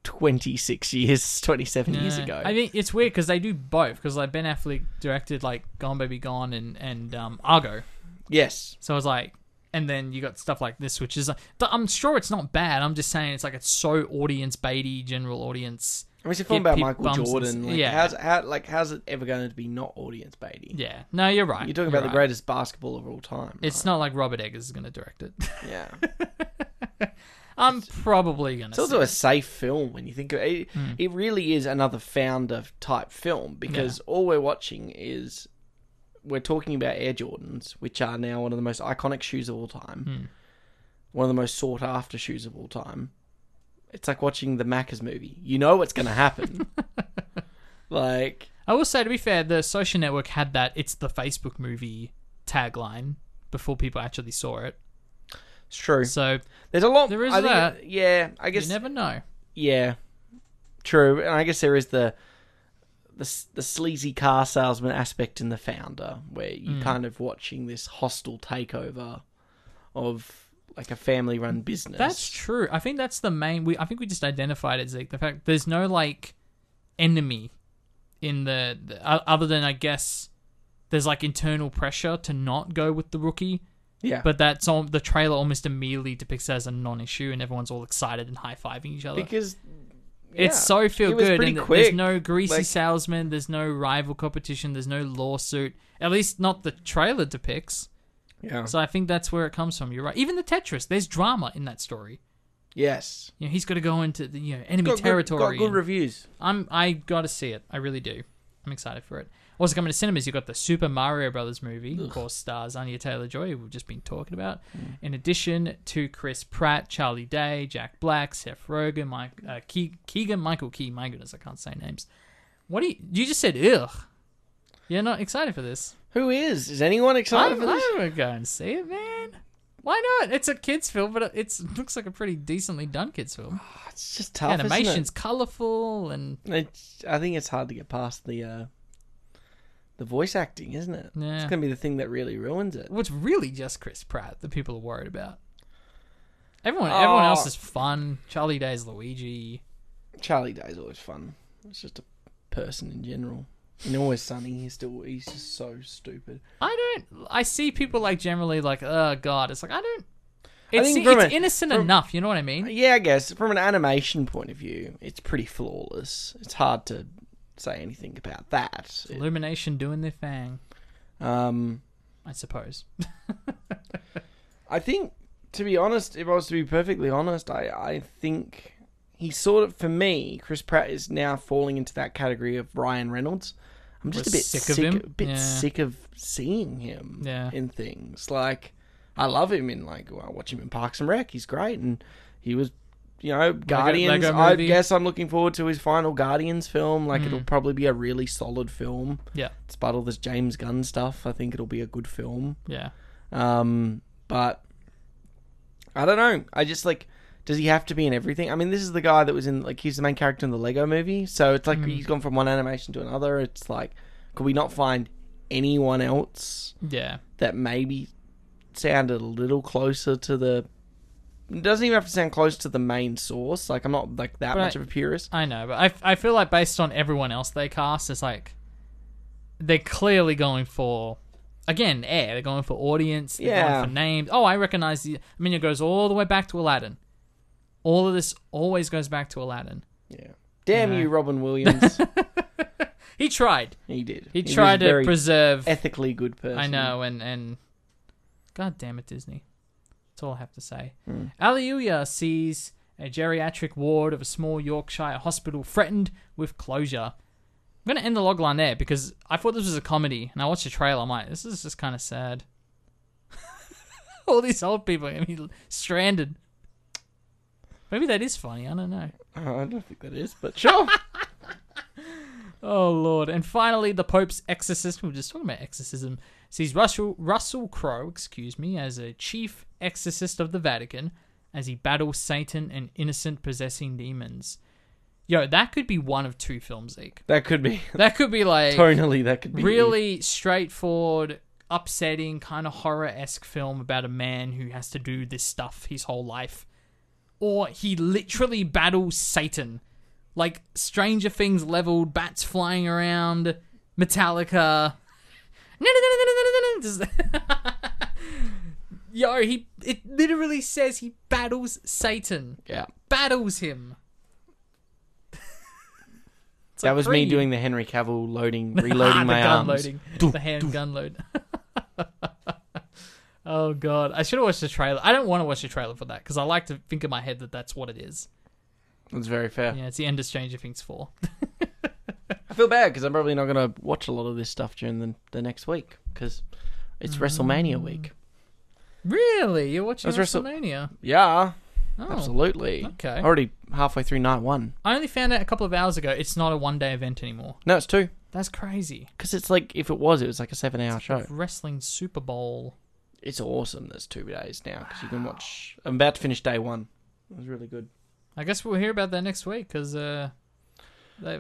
26 years, *laughs* 27 years ago. i think it's weird because they do both because like ben affleck directed like gone baby gone and and um, argo yes, So I was like, and then you got stuff like this, which is, uh, th- I'm sure it's not bad. I'm just saying it's like it's so audience baity, general audience. I mean, it's a film about Michael Jordan. Like, yeah. how's how like how's it ever going to be not audience baiting? Yeah, no, you're right. You're talking You're about the right. greatest basketball of all time. It's not like Robert Eggers is going to direct it. Yeah. *laughs* I'm probably going to. It's also a safe film when you think of it. Hmm. It really is another founder type film because all we're watching is we're talking about Air Jordans, which are now one of the most iconic shoes of all time, Hmm. one of the most sought after shoes of all time. It's like watching the Macca's movie. You know what's going to happen. *laughs* like, I will say, to be fair, the social network had that "It's the Facebook movie" tagline before people actually saw it. it's true. So There's a lot. There is I that. it- yeah, I guess. you never know. Yeah, true. And I guess there is the the the sleazy car salesman aspect in the founder, where Mm. you're kind of watching this hostile takeover of like a family run business. That's true. I think that's the main. We I think we just identified it like the fact there's no like enemy in the, the other than I guess there's like internal pressure to not go with the rookie, yeah, but that's all. The trailer almost immediately depicts it as a non-issue, and everyone's all excited and high fiving each other. because it's so feel good, and quick. there's no greasy Like- salesman, there's no rival competition, there's no lawsuit. At least not the trailer depicts. Yeah. So I think that's where it comes from. You're right. Even the Tetris, there's drama in that story. yes. You know, he's got to go into the you know enemy Got good, territory. got good and- reviews. I'm I got to see it. I really do. I'm excited for it. Also coming to cinemas, you've got the Super Mario Brothers movie, of course, stars Anya Taylor Joy, we've just been talking about. Mm. In addition to Chris Pratt, Charlie Day, Jack Black, Seth Rogen, Mike uh, Ke- Keegan Michael Key. My goodness, I can't say names. What do you? You just said ugh. You're not excited for this. Who is? Is anyone excited I'm, for this? I'm gonna go and see it, man. Why not? It's a kids film, but it looks like a pretty decently done kids film. It's just tough. Animation's colorful and It's, I think it's hard to get past the uh, the voice acting, isn't it? Yeah. It's gonna be the thing that really ruins it. what's really just Chris Pratt that people are worried about. Everyone, everyone else Oh. is fun. Charlie Day's Luigi. Charlie Day's always fun. It's just a person in general. And always sunny. He's still he's just so stupid. I don't. I see people like generally like, oh god. It's like I don't. I It's, think it's a- innocent from- enough. You know what I mean? Yeah, I guess from an animation point of view, it's pretty flawless. It's hard to say anything about that. It- Illumination doing their thing. um, I suppose. *laughs* I think, to be honest, if I was to be perfectly honest, I I think he sort of for me, Chris Pratt is now falling into that category of Ryan Reynolds. I'm just We're a bit sick sick, of him? a bit Yeah. sick of seeing him Yeah. in things. Like I love him in like I watch him in Parks and Rec. He's great, and he was. You know, Guardians. Lego I guess I'm looking forward to his final Guardians film. Like, Mm. it'll probably be a really solid film. Yeah. Despite all this James Gunn stuff, I think it'll be a good film. Yeah. Um, but I don't know. I just like. Does he have to be in everything? I mean, this is the guy that was in like he's the main character in the Lego movie, so it's like Mm. he's gone from one animation to another. It's like, could we not find anyone else Yeah. that maybe sounded a little closer to the? It doesn't even have to sound close to the main source. Like I'm not like that But much I- of a purist. I know, but I, I feel like based on everyone else they cast, it's like they're clearly going for again air. They're going for audience. They're Yeah. going for names. Oh, I recognize the. I mean, it goes all the way back to Aladdin. All of this always goes back to Aladdin. Yeah. Damn No. you, Robin Williams. *laughs* He tried. he did. He, was tried to preserve. ethically good person. I know, and and God damn it, Disney. That's all I have to say. Hmm. Allelujah sees a geriatric ward of a small Yorkshire hospital threatened with closure. I'm going to end the logline there because I thought this was a comedy, and I watched the trailer. I'm like, this is just kind of sad. *laughs* All these old people are gonna be stranded. Maybe that is funny. I don't know. Oh, I don't think that is, but sure. *laughs* *laughs* Oh lord! And finally, the Pope's exorcist. We were just talking about exorcism. Sees Russell Russell Crowe, excuse me, as a chief exorcist of the Vatican, as he battles Satan and innocent possessing demons. Yo, that could be one of two films, Zeke. that could be *laughs* That could be like tonally. That could be really straightforward, upsetting, kind of horror esque film about a man who has to do this stuff his whole life. Or he literally battles Satan. Like Stranger Things leveled, bats flying around, Metallica. *laughs* Yo, he it literally says he battles Satan. Yeah, Battles him. *laughs* That like was me doing the Henry Cavill loading, reloading *laughs* my gun arms. loading, the hand gun load. Oh god, I should have watched the trailer. I don't want to watch the trailer for that because I like to think in my head that that's what it is. That's very fair. Yeah, it's the end of Stranger Things four. *laughs* I feel bad because I'm probably not going to watch a lot of this stuff during the, the next week because it's WrestleMania Mm. week. really, you're watching Wrestle- WrestleMania? Yeah, Oh, absolutely. okay. Already halfway through night one. I only found out a couple of hours ago. It's not a one day event anymore. No, it's two. That's crazy. Because it's like, if it was, it was like a seven hour show. Wrestling Super Bowl. It's awesome. There's two days now because you can watch. I'm about to finish day one. It was really good. I guess we'll hear about that next week because uh, they-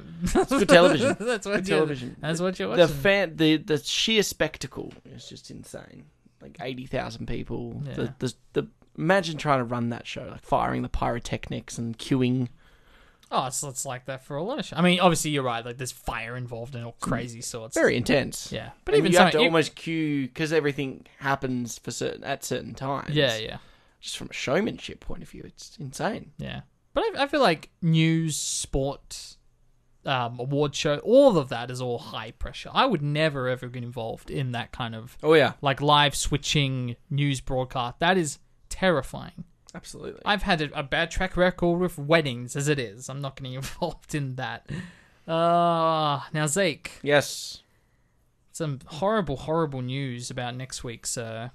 good *laughs* television. that's what Good you- television. That's what you're watching. The fan, the the sheer spectacle is just insane. Like eighty thousand people. Yeah. The, the the imagine trying to run that show, like firing the pyrotechnics and queuing. Oh, it's, it's like that for a lot of shows. I mean, obviously you're right. Like there's fire involved and all crazy sorts. Very intense. yeah, but even you have to almost queue because everything happens for certain at certain times. yeah, yeah, Just from a showmanship point of view, it's insane. yeah. But I, I feel like news, sport, um, award show, all of that is all high pressure. I would never ever get involved in that kind of Oh yeah, like live switching news broadcast. That is terrifying. Absolutely. I've had a, a bad track record with weddings as it is. I'm not getting *laughs* involved in that. Uh, now Zeke, yes. some horrible, horrible news about next week's uh,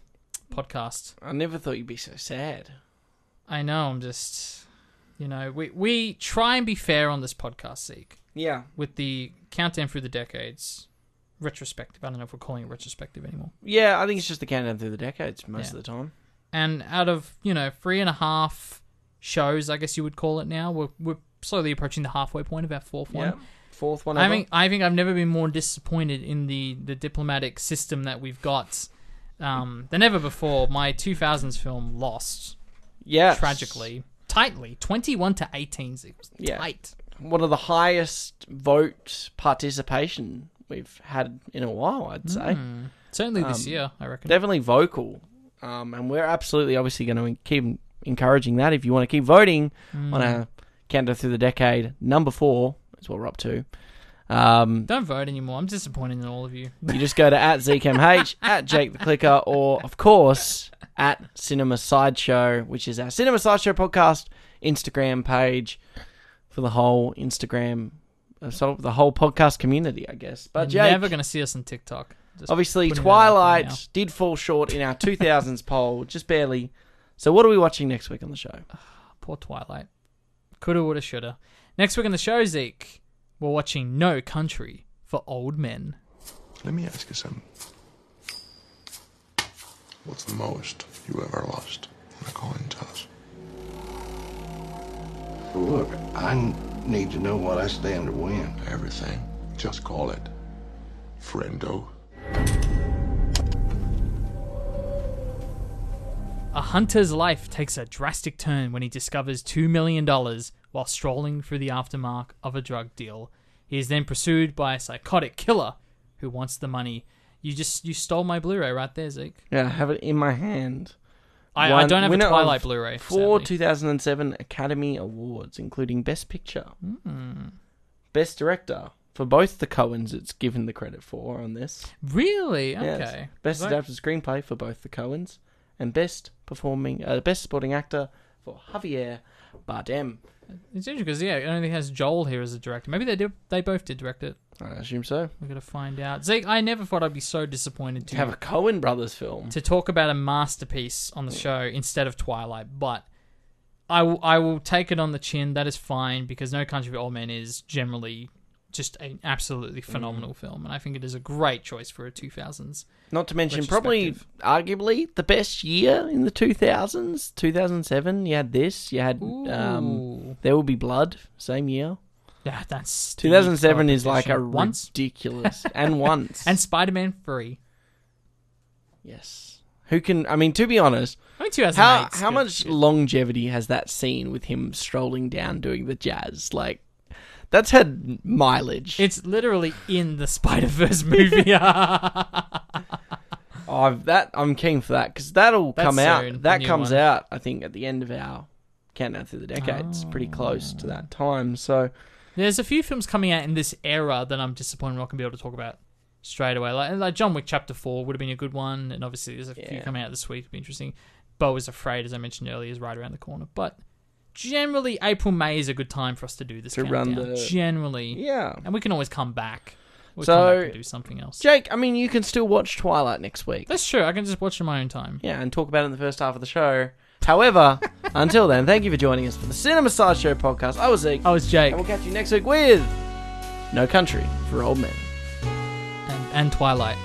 podcast. I never thought you'd be so sad. I know. I'm just, you know, we we try and be fair on this podcast, Zeke, Yeah. with the countdown through the decades retrospective. I don't know if we're calling it retrospective anymore. Yeah, I think it's just the countdown through the decades most Yeah. of the time. And out of you know three and a half shows, I guess you would call it now, we're we're slowly approaching the halfway point of our fourth one. Yeah. Fourth one I ever. think I think I've never been more disappointed in the the diplomatic system that we've got um, than ever before. My 2000s film Lost yes. tragically, tightly, 21 to 18. It was Yeah. tight. One of the highest vote participation we've had in a while, I'd say. Hmm. Certainly this Um, year, I reckon. Definitely vocal. Um, and we're absolutely obviously going to keep encouraging that. If you want to keep voting Hmm. on our countdown through the decade, number four is what we're up to. Um, Don't vote anymore. I'm disappointed in all of you. you just go to *laughs* at ZCamH, at Jake the Clicker, or of course at Cinema Sideshow, which is our Cinema Sideshow podcast Instagram page for the whole Instagram, uh, so the whole podcast community, I guess. But You're Jake, never going to see us on TikTok. Just obviously putting that out there now. Twilight did fall short in our 2000s poll, just barely. So what are we watching next week on the show? *sighs* Poor Twilight. Coulda, woulda, shoulda. Next week on the show, Zeke, we're watching No Country for Old Men. Let me ask you something. What's the most you ever lost in a coin toss? Look, I n- need to know what I stand to win. Everything. Just call it friendo. A hunter's life takes a drastic turn when he discovers $2 million while strolling through the aftermath of a drug deal. He is then pursued by a psychotic killer who wants the money. You just you stole my Blu-ray right there, Zeke. Yeah, I have it in my hand. I, I don't have a Twilight Blu-ray. Four sadly. 2007 Academy Awards, including Best Picture, Hmm. Best Director for both the Coens. It's given the credit for on this. Really? Okay. Yes. Best adapted screenplay for both the Coens, and best performing, uh, best supporting actor for Javier Bardem. It's interesting because yeah, it only has Joel here as a director. Maybe they did. They both did direct it. I assume so. We're gonna find out. Zeke, I never thought I'd be so disappointed To to have a Coen Brothers film. to talk about a masterpiece on the show instead of Twilight, but I will, I will take it on the chin. That is fine because No Country for Old Men is generally just an absolutely phenomenal film, and I think it is a great choice for a 2000s. Not to mention, probably, arguably, the best year in the 2000s. 2007, you had this. You had um, There Will Be Blood, same year. Yeah, that's 2007 is like a once ridiculous. *laughs* and once. and Spider-Man Three. yes. Who can, I mean, to be honest, I mean, 2008. how, how much longevity has that scene with him strolling down doing the jazz? Like, that's had mileage. It's literally in the Spider Verse movie. *laughs* *laughs* Oh, that I'm keen for that because that'll That's come out. soon, the that new comes one. out, I think, at the end of our countdown through the decades. Pretty close to that time. So There's a few films coming out in this era that I'm disappointed I'm not going to be able to talk about straight away. Like, like John Wick Chapter 4 would have been a good one, and obviously there's a few Yeah. coming out this week. It'd be interesting. Beau is Afraid, as I mentioned earlier, is right around the corner. But generally, April, May is a good time for us to do this To run the- Generally. yeah, And we can always come back. We'll So- come back and do something else. Jake. I mean, you can still watch Twilight next week. That's true. I can just watch it in my own time. Yeah, and talk about it in the first half of the show. However, *laughs* until then, thank you for joining us for the Cinema Sideshow podcast. I was Zeke, I was Jake. and we'll catch you next week with No Country for Old Men. And, and Twilight.